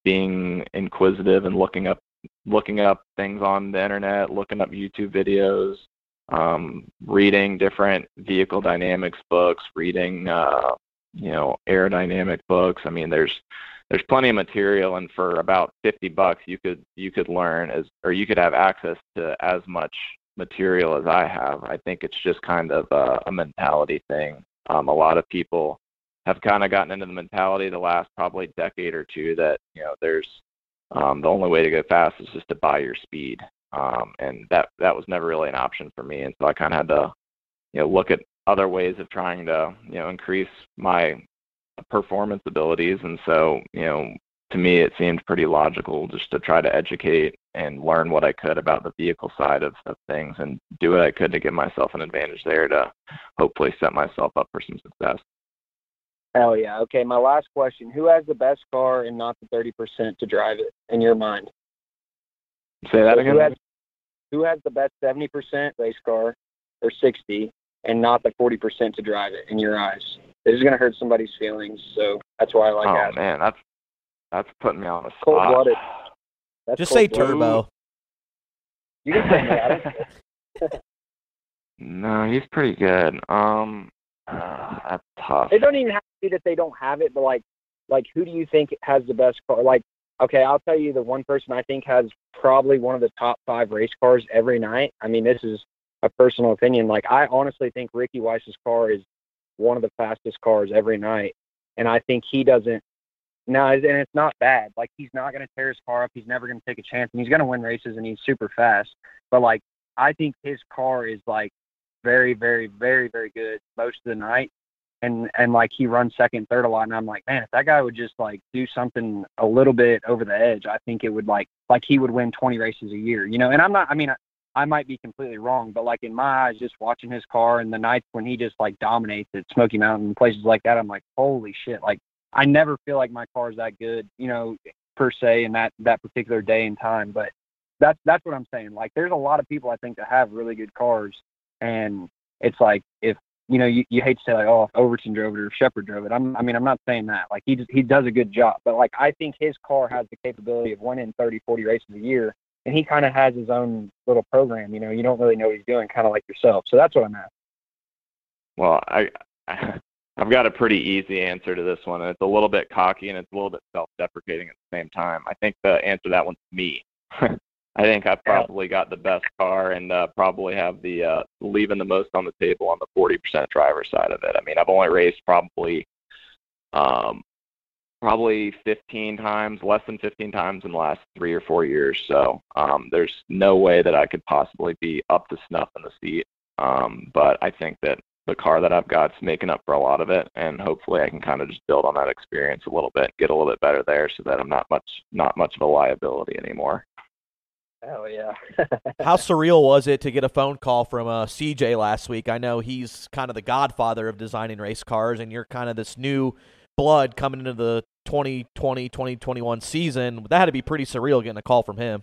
being inquisitive and looking up looking up things on the internet, looking up YouTube videos, um, reading different vehicle dynamics books, reading uh, you know aerodynamic books. I mean, there's there's plenty of material, and for about 50 bucks, you could you could learn as or you could have access to as much material as I have. I think it's just kind of a, a mentality thing. Um, a lot of people have kind of gotten into the mentality the last probably decade or two that you know there's um, the only way to go fast is just to buy your speed, um, and that that was never really an option for me. And so I kind of had to you know look at other ways of trying to you know increase my performance abilities and so you know to me it seemed pretty logical just to try to educate and learn what I could about the vehicle side of, of things and do what I could to give myself an advantage there to hopefully set myself up for some success. Hell yeah. Okay, my last question. Who has the best car and not the 30% to drive it in your mind? Say that so again. Who has, who has the best 70% race car or 60 and not the 40% to drive it in your eyes. This is going to hurt somebody's feelings, so that's why I like that. oh, asking. man, that's that's putting me on the spot. Cold blooded. Just say turbo. You can say that. <laughs> no, he's pretty good. Um, uh, <sighs> that's tough. It don't even have to be that they don't have it, but like like who do you think has the best car? Like, okay, I'll tell you the one person I think has probably one of the top five race cars every night. I mean, this is a personal opinion. Like, I honestly think Ricky Weiss's car is one of the fastest cars every night, and I think he doesn't. No, and it's not bad. Like he's not going to tear his car up. He's never going to take a chance, and he's going to win races, and he's super fast. But like, I think his car is like very, very, very, very good most of the night and and like he runs second, third a lot, and I'm like, man, if that guy would just like do something a little bit over the edge, I think it would like like he would win 20 races a year, you know. And I'm not, I mean, I, I might be completely wrong, but like in my eyes, just watching his car and the nights when he just like dominates at Smoky Mountain and places like that, I'm like, holy shit! Like I never feel like my car is that good, you know, per se in that that particular day and time. But that's that's what I'm saying. Like there's a lot of people I think that have really good cars, and it's like if you know, you, you hate to say like, oh, Overton drove it or Sheppard drove it. I'm, I mean, I'm not saying that. Like he just, he does a good job, but like I think his car has the capability of winning 30, 40 races a year, and he kind of has his own little program. You know, you don't really know what he's doing, kind of like yourself. So that's what I'm at. Well, I, I <laughs> I've got a pretty easy answer to this one, and it's a little bit cocky and it's a little bit self-deprecating at the same time. I think the answer to that one's me. <laughs> I think I've probably got the best car and uh, probably have the uh, leaving the most on the table on the 40% driver side of it. I mean, I've only raced probably um, probably 15 times, less than 15 times in the last three or four years. So um, there's no way that I could possibly be up to snuff in the seat. Um, but I think that the car that I've got's making up for a lot of it, and hopefully I can kind of just build on that experience a little bit, get a little bit better there, so that I'm not much not much of a liability anymore. Hell yeah. <laughs> How surreal was it to get a phone call from uh, CJ last week? I know he's kind of the godfather of designing race cars, and you're kind of this new blood coming into the 2020 2021 season. That had to be pretty surreal getting a call from him.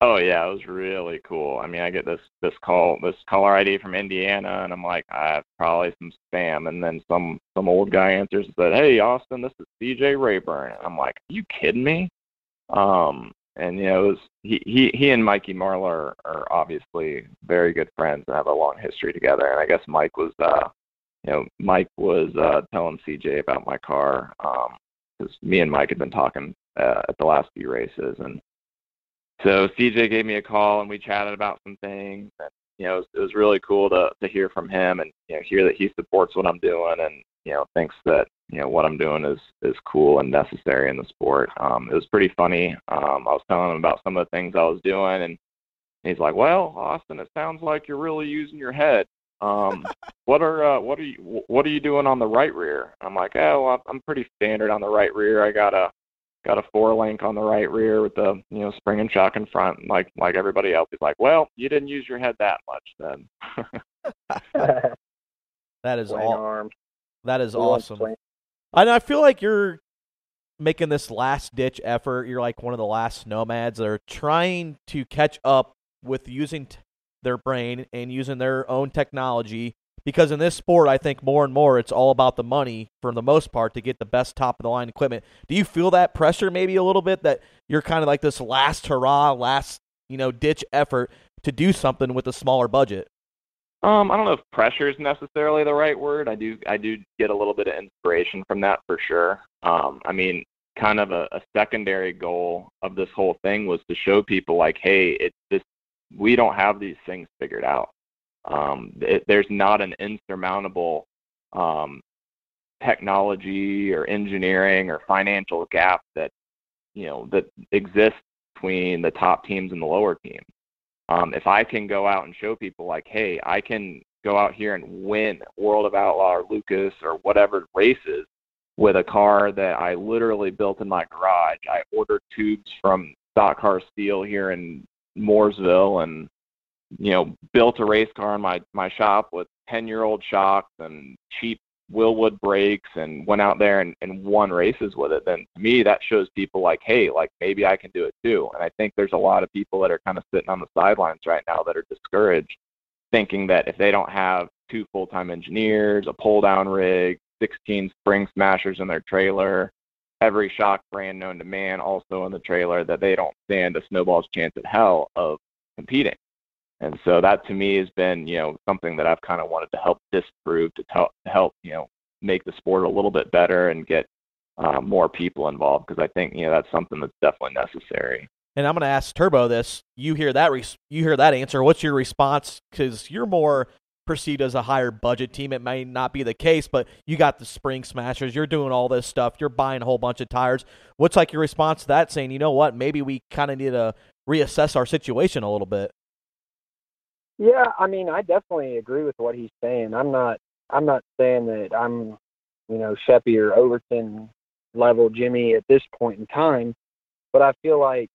Oh yeah, it was really cool. I mean, I get this this call, this caller ID from Indiana, and I'm like, I have probably some spam. And then some some old guy answers and said, Hey, Austin, this is CJ Rayburn. And I'm like, Are you kidding me? Um, and you know, was, he he he and Mikey Marlar are, are obviously very good friends and have a long history together. And I guess Mike was, uh, you know, Mike was uh, telling CJ about my car because um, me and Mike had been talking uh, at the last few races, and so CJ gave me a call and we chatted about some things. And you know, it was, it was really cool to to hear from him and you know hear that he supports what I'm doing and you know thinks that you know what I'm doing is is cool and necessary in the sport. Um, it was pretty funny. Um, I was telling him about some of the things I was doing, and he's like, "Well, Austin, it sounds like you're really using your head. Um, <laughs> what are uh, what are you what are you doing on the right rear?" I'm like, "Oh, well, I'm pretty standard on the right rear. I got a got a four link on the right rear with the you know spring and shock in front, like like everybody else." He's like, "Well, you didn't use your head that much then." <laughs> <laughs> that is all. That is awesome. And I feel like you're making this last ditch effort. You're like one of the last nomads that are trying to catch up with using t- their brain and using their own technology. Because in this sport, I think more and more it's all about the money for the most part to get the best top of the line equipment. Do you feel that pressure maybe a little bit that you're kind of like this last hurrah, last you know ditch effort to do something with a smaller budget? Um, I don't know if pressure is necessarily the right word. I do I do get a little bit of inspiration from that for sure. Um, I mean, kind of a, a secondary goal of this whole thing was to show people like, hey, it's this we don't have these things figured out. Um, it, there's not an insurmountable um, technology or engineering or financial gap that you know that exists between the top teams and the lower teams. Um, if I can go out and show people like, hey, I can go out here and win World of Outlaw or Lucas or whatever races with a car that I literally built in my garage. I ordered tubes from Stock Car Steel here in Mooresville and you know built a race car in my my shop with 10 year old shocks and cheap Wilwood brakes and went out there and, and won races with it, then to me that shows people like, hey, like maybe I can do it too. And I think there's a lot of people that are kind of sitting on the sidelines right now that are discouraged, thinking that if they don't have two full time engineers, a pull down rig, 16 spring smashers in their trailer, every shock brand known to man also in the trailer, that they don't stand a snowball's chance at hell of competing. And so that to me has been, you know, something that I've kind of wanted to help disprove to, to help, you know, make the sport a little bit better and get uh, more people involved because I think you know that's something that's definitely necessary. And I'm going to ask Turbo this. You hear that? You hear that answer? What's your response? Because you're more perceived as a higher budget team. It may not be the case, but you got the spring smashers. You're doing all this stuff. You're buying a whole bunch of tires. What's like your response to that? Saying, you know what? Maybe we kind of need to reassess our situation a little bit. Yeah, I mean, I definitely agree with what he's saying. I'm not. I'm not saying that I'm, you know, Sheppy or Overton level Jimmy at this point in time, but I feel like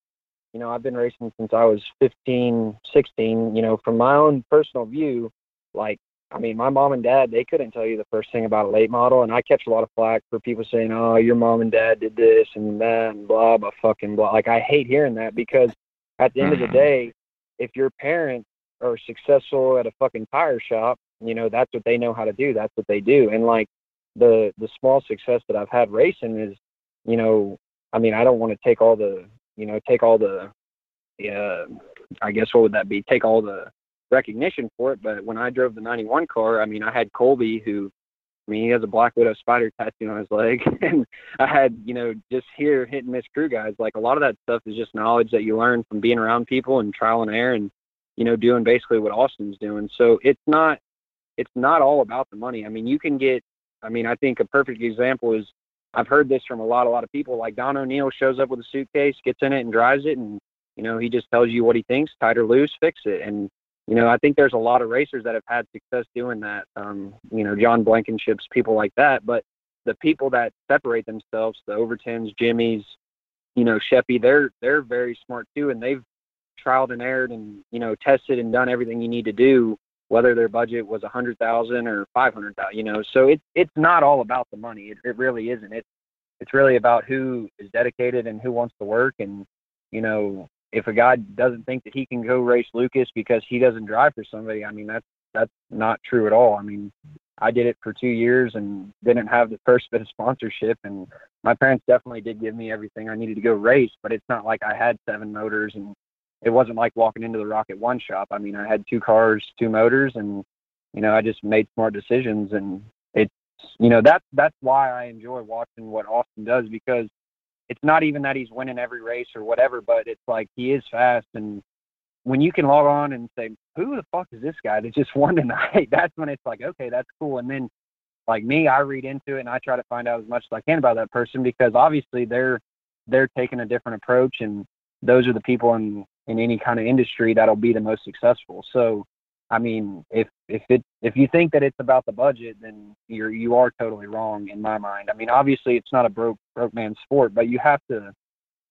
you know, I've been racing since I was 15, 16. You know, from my own personal view, like, I mean, my mom and dad, they couldn't tell you the first thing about a late model. And I catch a lot of flack for people saying, oh, your mom and dad did this and that and blah, blah, fucking blah. Like, I hate hearing that because at the end of the Mhm. day, if your parents are successful at a fucking tire shop, you know, that's what they know how to do. That's what they do. And like the, the small success that I've had racing is, you know, I mean, I don't want to take all the, you know, take all the, yeah, I guess what would that be? Take all the recognition for it. But when I drove the 91 car, I mean, I had Colby who, I mean, he has a Black Widow spider tattoo on his leg. <laughs> and I had, you know, just here hit and miss crew guys. Like a lot of that stuff is just knowledge that you learn from being around people and trial and error and, you know, doing basically what Austin's doing. So it's not, it's not all about the money. I mean, you can get, I mean, I think a perfect example is I've heard this from a lot, a lot of people. Like Don O'Neal shows up with a suitcase, gets in it and drives it, and you know he just tells you what he thinks, tight or loose, fix it. And you know I think there's a lot of racers that have had success doing that. Um, you know John Blankenships, people like that. But the people that separate themselves, the Overtons, Jimmys, you know Sheppy, they're they're very smart too, and they've trialed and erred and you know tested and done everything you need to do whether their budget was a hundred thousand or five hundred thousand, you know. So it's it's not all about the money. It it really isn't. It's it's really about who is dedicated and who wants to work. And you know, if a guy doesn't think that he can go race Lucas because he doesn't drive for somebody, I mean that's that's not true at all. I mean, I did it for two years and didn't have the first bit of sponsorship, and my parents definitely did give me everything I needed to go race. But it's not like I had seven motors and it wasn't like walking into the Rocket One shop. I mean, I had two cars, two motors, and you know, I just made smart decisions. And it's you know that's that's why I enjoy watching what Austin does because it's not even that he's winning every race or whatever, but it's like he is fast. And when you can log on and say, "Who the fuck is this guy that just <laughs> won tonight?" That's when it's like, okay, that's cool. And then like me, I read into it and I try to find out as much as I can about that person because obviously they're they're taking a different approach and those are the people in in any kind of industry that'll be the most successful. So, I mean, if if it if you think that it's about the budget, then you're you are totally wrong in my mind. I mean, obviously it's not a broke broke man sport, but you have to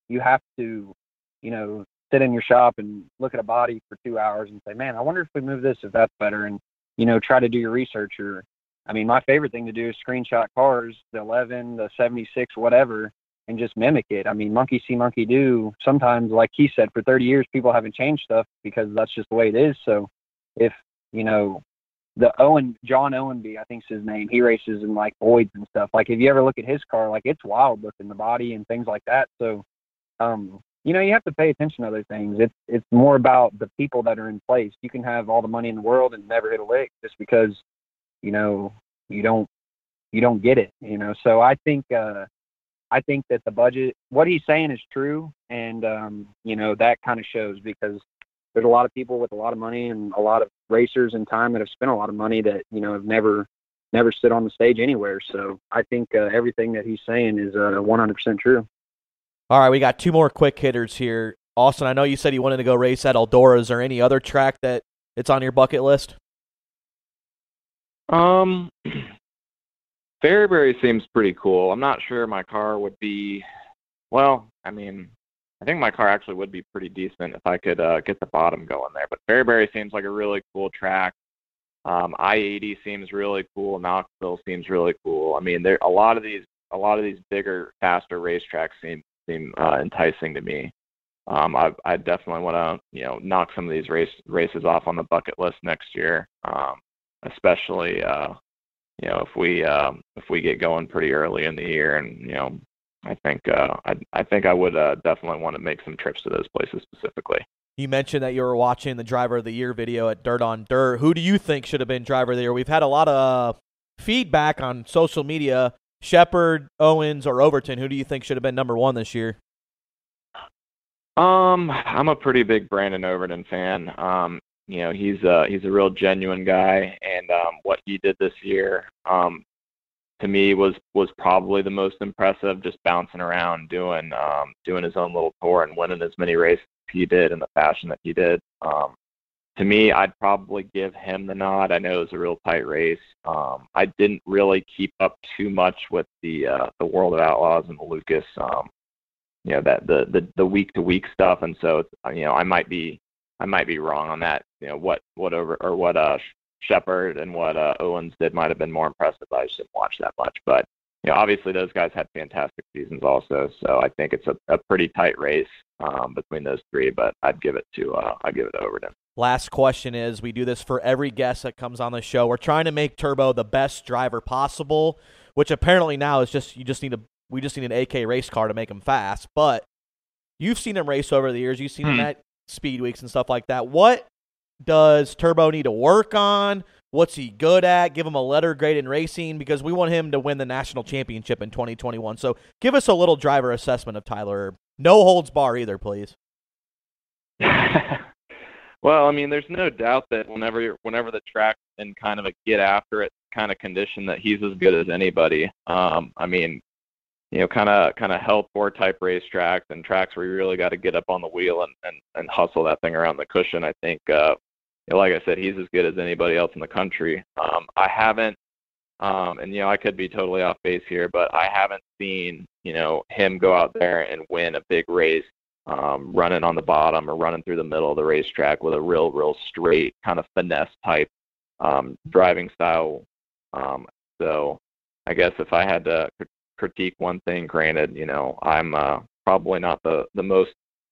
you have to you know sit in your shop and look at a body for two hours and say, man, I wonder if we move this if that's better, and you know try to do your research. Or, I mean, my favorite thing to do is screenshot cars, the 11, the 76, whatever, and just mimic it. I mean, monkey see, monkey do. Sometimes, like he said, for 30 years, people haven't changed stuff because that's just the way it is. So, if you know, the Owen John Ownbey, I think's his name, he races in like voids and stuff. Like, if you ever look at his car, like it's wild looking, the body and things like that. So, um, you know, you have to pay attention to other things. It's it's more about the people that are in place. You can have all the money in the world and never hit a lick just because, you know, you don't you don't get it. You know, so I think. uh I think that the budget, what he's saying is true, and um, you know that kind of shows because there's a lot of people with a lot of money and a lot of racers in time that have spent a lot of money that you know have never never sit on the stage anywhere. So I think uh, everything that he's saying is uh, 100% true. All right, we got two more quick hitters here. Austin, I know you said you wanted to go race at Eldora. Is there any other track that it's on your bucket list? Um, <clears throat> Fairbury seems pretty cool. I'm not sure my car would be. Well, I mean, I think my car actually would be pretty decent if I could uh, get the bottom going there. But Fairbury seems like a really cool track. Um, I-80 seems really cool. Knoxville seems really cool. I mean, there a lot of these a lot of these bigger, faster racetracks seem seem uh, enticing to me. Um, I, I definitely want to you know knock some of these race races off on the bucket list next year, um, especially uh, you know if we um, if we get going pretty early in the year, and you know I think uh, I I think I would uh, definitely want to make some trips to those places specifically. You mentioned that you were watching the Driver of the Year video at Dirt on Dirt. Who do you think should have been Driver of the Year? We've had a lot of feedback on social media Sheppard, Owens, or Overton, who do you think should have been number one this year? Um, I'm a pretty big Brandon Overton fan. Um, you know, he's a he's a real genuine guy, and um, what he did this year, um, to me was was probably the most impressive. Just bouncing around, doing um, doing his own little tour and winning as many races as he did in the fashion that he did. Um, to me, I'd probably give him the nod. I know it was a real tight race. Um, I didn't really keep up too much with the uh, the World of Outlaws and the Lucas, um, you know, that the the the week to week stuff, and so you know I might be I might be wrong on that. You know what what over or what uh Sheppard and what uh, Owens did might have been more impressive. I just didn't watch that much, but you know obviously those guys had fantastic seasons also. So I think it's a, a pretty tight race um, between those three, but I'd give it to uh, I'd give it over to Overton. Last question is we do this for every guest that comes on the show. We're trying to make Turbo the best driver possible, which apparently now is just you just need a we just need an AK race car to make him fast. But you've seen him race over the years. You've seen him Hmm. at speed weeks and stuff like that. What does Turbo need to work on? What's he good at? Give him a letter grade in racing because we want him to win the national championship in 2021. So give us a little driver assessment of Tyler. No holds bar either, please. <laughs> well, I mean, there's no doubt that whenever whenever the track's in kind of a get after it kind of condition, that he's as good as anybody. Um, I mean, you know, kind of kind of health tour type racetracks and tracks where you really got to get up on the wheel and, and and hustle that thing around the cushion. I think, uh, you know, like I said, he's as good as anybody else in the country. Um, I haven't. Um, and you know, I could be totally off base here, but I haven't seen you know him go out there and win a big race um, running on the bottom or running through the middle of the racetrack with a real, real straight kind of finesse type um, driving style. Um, so I guess if I had to critique one thing, granted, you know, I'm uh, probably not the the most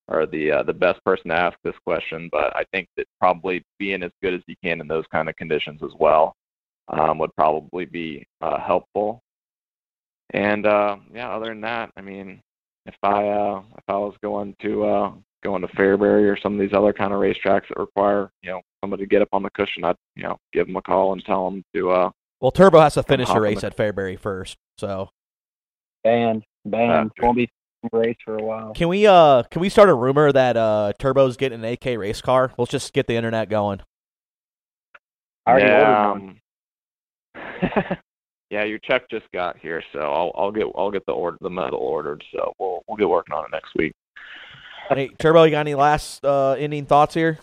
or the uh, the best person to ask this question, but I think that probably being as good as you can in those kind of conditions as well um, would probably be uh, helpful. And uh, yeah, other than that, I mean, if I uh, if I was going to uh, going to Fairbury or some of these other kind of racetracks that require you know somebody to get up on the cushion, I'd you know give them a call and tell them to. Uh, Well, Turbo has to finish the race the- at Fairbury first. So Banned, banned. Uh, Won't be race for a while. can we uh can we start a rumor that uh Turbo's getting an AK race car? Let's just get the internet going. I already ordered yeah, one. um, <laughs> yeah, your check just got here, so I'll I'll get I'll get the order the metal ordered. So we'll we'll get working on it next week. Hey, Turbo, you got any last uh ending thoughts here?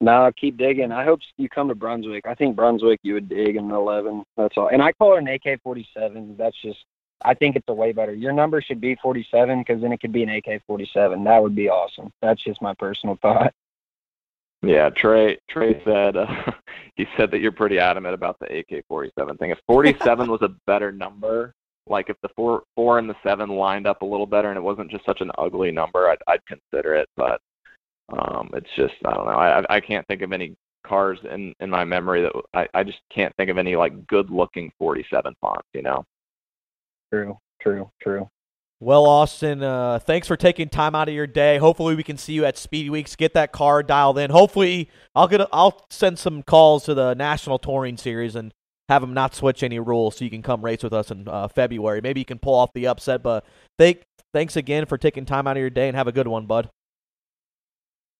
No, keep digging. I hope you come to Brunswick. I think Brunswick you would dig an 11. That's all. And I call it an AK-47. That's just. I think it's a way better. Your number should be 47 because then it could be an AK-47. That would be awesome. That's just my personal <laughs> thought. Yeah, Trey Trey said uh, <laughs> he said that you're pretty adamant about the AK-47 thing. If 47 was a better number, like if the four four and the seven lined up a little better and it wasn't just such an ugly number, I'd I'd consider it. But um, it's just I don't know. I I- I can't think of any cars in in my memory that I I just can't think of any like good looking 47 fonts. You know. True, true, true. Well, Austin, uh, thanks for taking time out of your day. Hopefully, we can see you at Speed Weeks. Get that car dialed in. Hopefully, I'll get. A, I'll send some calls to the National Touring Series and have them not switch any rules, so you can come race with us in uh, February. Maybe you can pull off the upset. But thank, thanks again for taking time out of your day and have a good one, bud.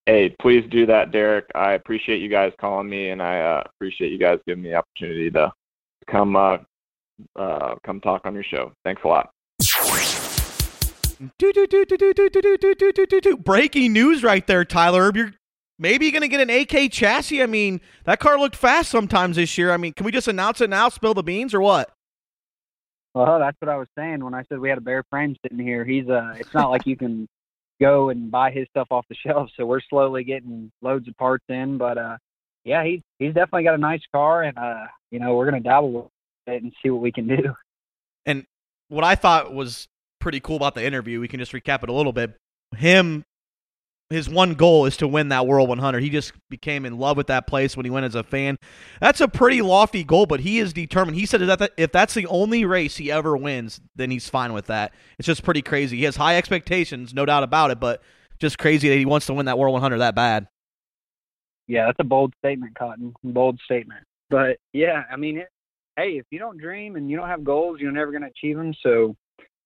Hey, please do that, Derek. I appreciate you guys calling me, and I uh, appreciate you guys giving me the opportunity to come uh, uh, come talk on your show. Thanks a lot. Do, do, do, do, do, do, do, do, do, do, do, do, do. Breaking news right there, Tyler. Erb. You're maybe going to get an AK chassis. I mean, that car looked fast sometimes this year. I mean, can we just announce it now, spill the beans, or what? Well, that's what I was saying when I said we had a bare frame sitting here. He's uh it's not like you can go and buy his stuff off the shelf, so we're slowly getting loads of parts in, but uh yeah, he's he's definitely got a nice car and uh you know, we're going to dabble with it and see what we can do. <laughs> And what I thought was pretty cool about the interview, we can just recap it a little bit. Him, his one goal is to win that World 100. He just became in love with that place when he went as a fan. That's a pretty lofty goal, but he is determined. He said that if that's the only race he ever wins, then he's fine with that. It's just pretty crazy. He has high expectations, no doubt about it, but just crazy that he wants to win that World 100 that bad. Yeah, that's a bold statement, Cotton. Bold statement. But yeah, I mean, it, hey, if you don't dream and you don't have goals, you're never going to achieve them. So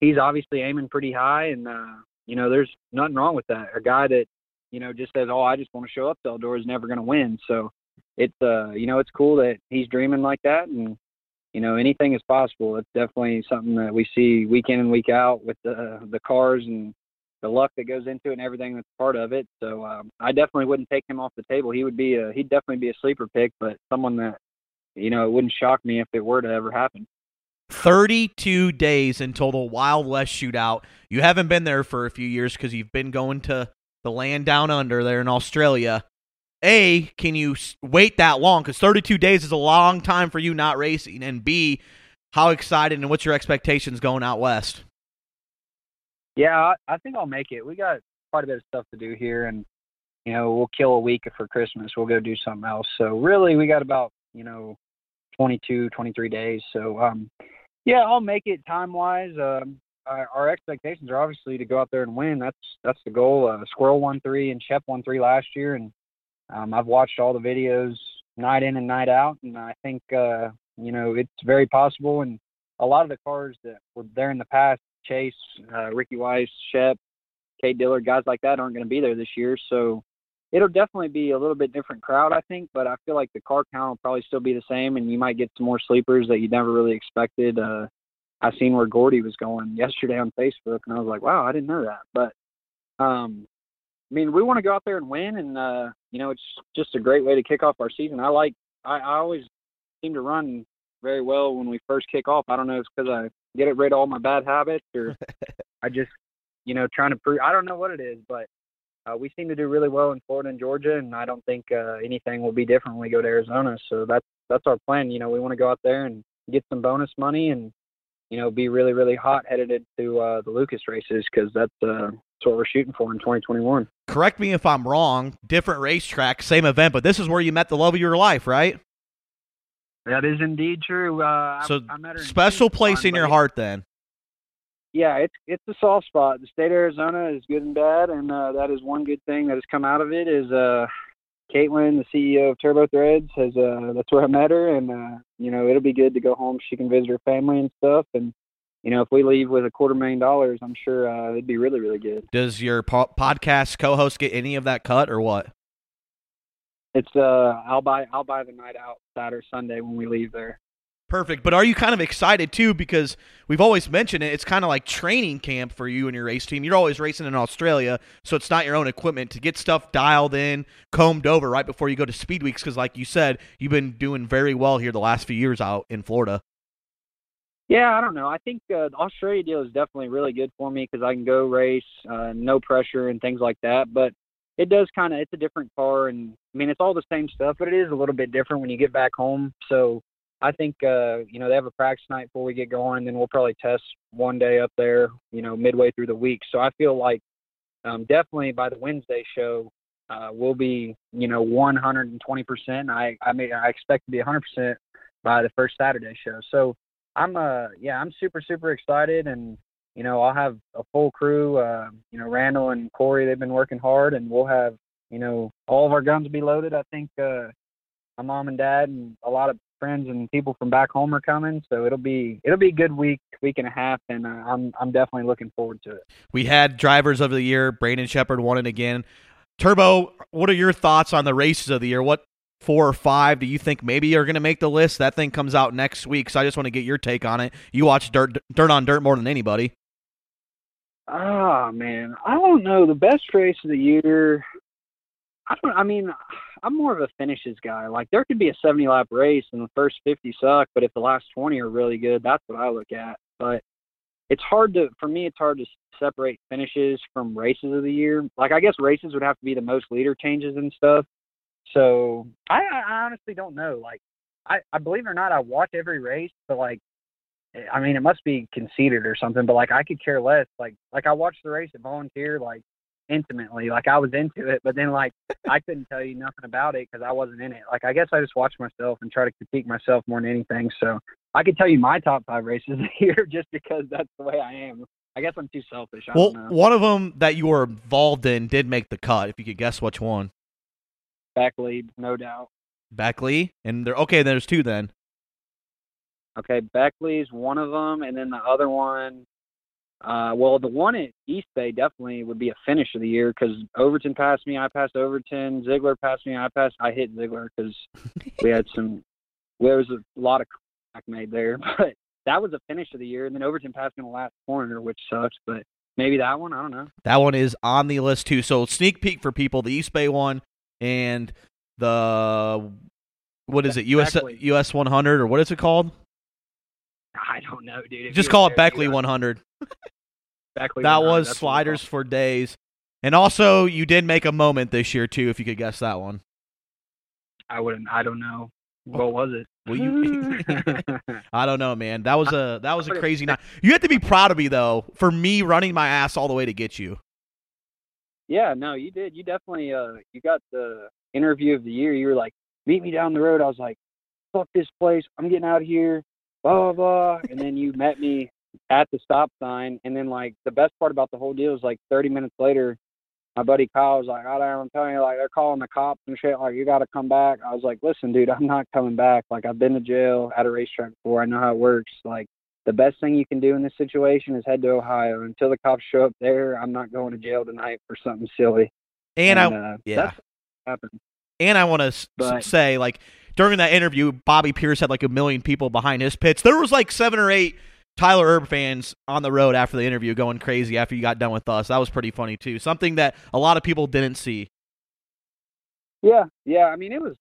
he's obviously aiming pretty high, and uh, you know, there's nothing wrong with that. A guy that you know just says, "Oh, I just want to show up to Eldora," is never going to win. So it's uh, you know, it's cool that he's dreaming like that, and you know, anything is possible. It's definitely something that we see week in and week out with the the cars and the luck that goes into it and everything that's part of it. So um, I definitely wouldn't take him off the table. He would be a he'd definitely be a sleeper pick, but someone that you know it wouldn't shock me if it were to ever happen. 32 days until the Wild West shootout. You haven't been there for a few years because you've been going to the land down under there in Australia. A, can you wait that long? Because 32 days is a long time for you not racing. And B, how excited and what's your expectations going out west? Yeah, I, I think I'll make it. We got quite a bit of stuff to do here, and you know we'll kill a week for Christmas. We'll go do something else. So really, we got about you know 22, 23 days. So um, yeah, I'll make it time wise. Um, our, our expectations are obviously to go out there and win. That's that's the goal. Uh, Squirrel won three and Shep won three last year, and um, I've watched all the videos night in and night out, and I think uh, you know it's very possible. And a lot of the cars that were there in the past, Chase, uh, Ricky Weiss, Shep, Cade Dillard, guys like that aren't going to be there this year. So it'll definitely be a little bit different crowd, I think. But I feel like the car count will probably still be the same, and you might get some more sleepers that you never really expected. Uh, I seen where Gordy was going yesterday on Facebook, and I was like, wow, I didn't know that. But um, I mean, we want to go out there and win, and uh, you know, it's just a great way to kick off our season. I like, I, I always seem to run very well when we first kick off. I don't know if it's because I get rid of all my bad habits, or <laughs> I just, you know, trying to prove. I don't know what it is, but uh, we seem to do really well in Florida and Georgia, and I don't think uh, anything will be different when we go to Arizona. So that's that's our plan. You know, we want to go out there and get some bonus money and you know be really really hot headed to uh, the Lucas races because that's uh, that's what we're shooting for in 2021. Correct me if I'm wrong. Different racetrack, same event, but this is where you met the love of your life, right? That is indeed true. Uh, so I, I special place in your heart, then. Yeah, it's it's a soft spot. The state of Arizona is good and bad, and uh, that is one good thing that has come out of it. Is uh, Caitlin, the CEO of Turbo Threads, has uh, that's where I met her, and uh, you know it'll be good to go home. She can visit her family and stuff, and you know, if we leave with a quarter million dollars, I'm sure uh, it'd be really, really good. Does your po- podcast co-host get any of that cut or what? It's uh, I'll buy I'll buy the night out Saturday Sunday when we leave there. Perfect. But are you kind of excited too? Because we've always mentioned it. It's kind of like training camp for you and your race team. You're always racing in Australia, so it's not your own equipment to get stuff dialed in, combed over right before you go to speed weeks. Because, like you said, you've been doing very well here the last few years out in Florida. Yeah, I don't know. I think uh, the Australia deal is definitely really good for me because I can go race, uh, no pressure and things like that. But it does kind of it's a different car, and I mean it's all the same stuff, but it is a little bit different when you get back home. So I think uh, you know they have a practice night before we get going, and then we'll probably test one day up there, you know, midway through the week. So I feel like um, definitely by the Wednesday show, uh, we'll be you know 120 percent. I I mean I expect to be 100 percent by the first Saturday show. So I'm uh yeah, I'm super super excited and you know, I'll have a full crew, uh, you know, Randall and Corey, they've been working hard and we'll have, you know, all of our guns be loaded. I think uh my mom and dad and a lot of friends and people from back home are coming, so it'll be it'll be a good week, week and a half, and uh, I'm I'm definitely looking forward to it. We had drivers of the year. Brandon Sheppard won it again. Turbo, what are your thoughts on the races of the year? What four or five do you think maybe are going to make the list? That thing comes out next week, so I just want to get your take on it. You watch Dirt Dirt on Dirt more than anybody. Ah, oh, man, I don't know. The best race of the year. I don't. I mean, I'm more of a finishes guy. Like there could be a 70 lap race and the first 50 suck, but if the last 20 are really good, that's what I look at. But it's hard to, for me, it's hard to separate finishes from races of the year. Like I guess races would have to be the most leader changes and stuff. So I, I honestly don't know. Like, I, I believe it or not, I watch every race, but like, I mean, it must be conceited or something. But like, I could care less. Like, like I watched the race at Volunteer like intimately. Like I was into it, but then like I couldn't tell you nothing about it because I wasn't in it. Like I guess I just watch myself and try to critique myself more than anything. So I could tell you my top five races <laughs> here just because that's the way I am. I guess I'm too selfish. I well, one of them that you were involved in did make the cut. If you could guess which one. Beckley, no doubt. Beckley, and they're Okay, there's two then. Okay, Beckley's one of them, and then the other one. Uh, well, the one at East Bay definitely would be a finish of the year because Overton passed me, I passed Overton, Ziegler passed me, I passed, I hit Ziegler because <laughs> we had some, there was a lot of contact made there, <laughs> but that was a finish of the year, and then Overton passed me in the last corner, which sucks, but maybe that one, I don't know. That one is on the list too. So sneak peek for people: the East Bay one and the what is it? US US 100 or what is it called? I don't know, dude. If Just call it Beckley 100. <laughs> Beckley That was that's sliders for days. And also, you did make a moment this year too, if you could guess that one. I wouldn't. I don't know. What was it? Well, you, <laughs> <laughs> I don't know, man. That was a that was a crazy night. You have to be proud of me though for me running my ass all the way to get you. Yeah, no, you did. You definitely uh you got the interview of the year. You were like, meet me down the road. I was like, fuck this place. I'm getting out of here. Blah blah blah. And then you met me at the stop sign. And then like the best part about the whole deal is like 30 minutes later, my buddy Kyle was like, "I don't. I'm telling you, like they're calling the cops and shit. Like you got to come back." I was like, "Listen, dude, I'm not coming back. Like I've been to jail at a racetrack before. I know how it works. Like." The best thing you can do in this situation is head to Ohio. Until the cops show up there, I'm not going to jail tonight for something silly. And I uh, yeah. happened. And I want to s- say, like, during that interview, Bobby Pierce had like a million people behind his pits. There was like seven or eight Tyler Erb fans on the road after the interview going crazy after you got done with us. That was pretty funny, too. Something that a lot of people didn't see. Yeah, yeah. I mean, it was.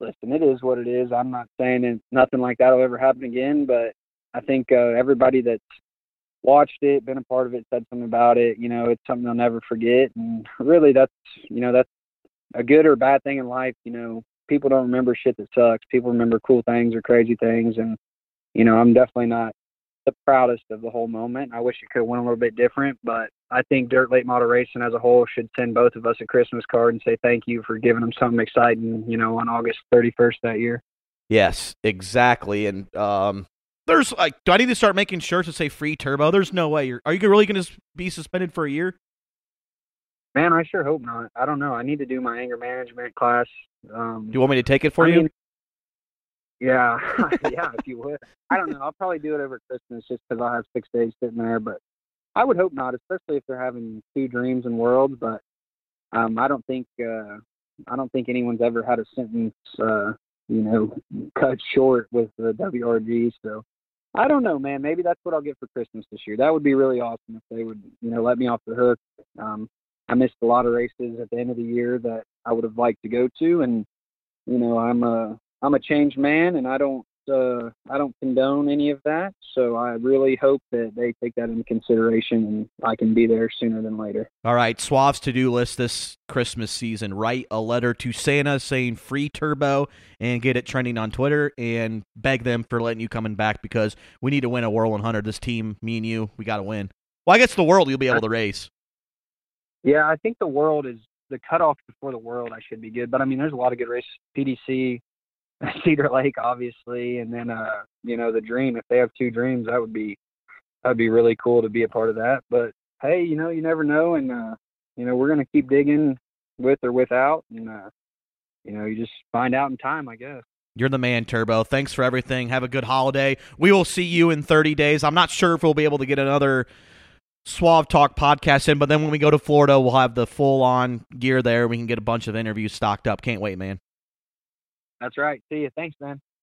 Listen, it is what it is. I'm not saying it, nothing like that will ever happen again, but I think uh, everybody that's watched it, been a part of it, said something about it. You know, it's something they'll never forget, and really, that's you know, that's a good or bad thing in life. You know, people don't remember shit that sucks. People remember cool things or crazy things, and you know, I'm definitely not the proudest of the whole moment. I wish it could have went a little bit different, but I think Dirt Late Model Racing as a whole should send both of us a Christmas card and say thank you for giving them something exciting, you know, on August 31st that year. Yes, exactly. And um, there's like, do I need to start making shirts that say free turbo? There's no way. You're, are you really going to be suspended for a year? Man, I sure hope not. I don't know. I need to do my anger management class. Um, Do you want me to take it for I you? mean, yeah, <laughs> <laughs> yeah, if you would. I don't know. I'll probably do it over Christmas just because I'll have six days sitting there. But I would hope not, especially if they're having two dreams and worlds. But um, I don't think uh, I don't think anyone's ever had a sentence, uh, you know, cut short with the WRG. So I don't know, man. Maybe that's what I'll get for Christmas this year. That would be really awesome if they would, you know, let me off the hook. Um, I missed a lot of races at the end of the year that I would have liked to go to, and you know, I'm a I'm a changed man, and I don't uh, I don't condone any of that. So I really hope that they take that into consideration, and I can be there sooner than later. All right, Suave's to do list this Christmas season. Write a letter to Santa saying free turbo and get it trending on Twitter and beg them for letting you coming back because we need to win a World 100. This team, me and you, we got to win. Well, I guess the world you'll be able to race. Yeah, I think the world is the cutoff before the world. I should be good, but I mean, there's a lot of good races. PDC, <laughs> Cedar Lake, obviously, and then uh, you know, the Dream. If they have two dreams, that would be that'd be really cool to be a part of that. But hey, you know, you never know, and uh, you know, we're gonna keep digging with or without, and uh, you know, you just find out in time, I guess. You're the man, Turbo. Thanks for everything. Have a good holiday. We will see you in 30 days. I'm not sure if we'll be able to get another Suave Talk podcast in, but then when we go to Florida, we'll have the full on gear there. We can get a bunch of interviews stocked up. Can't wait, man. That's right. See you. Thanks, man.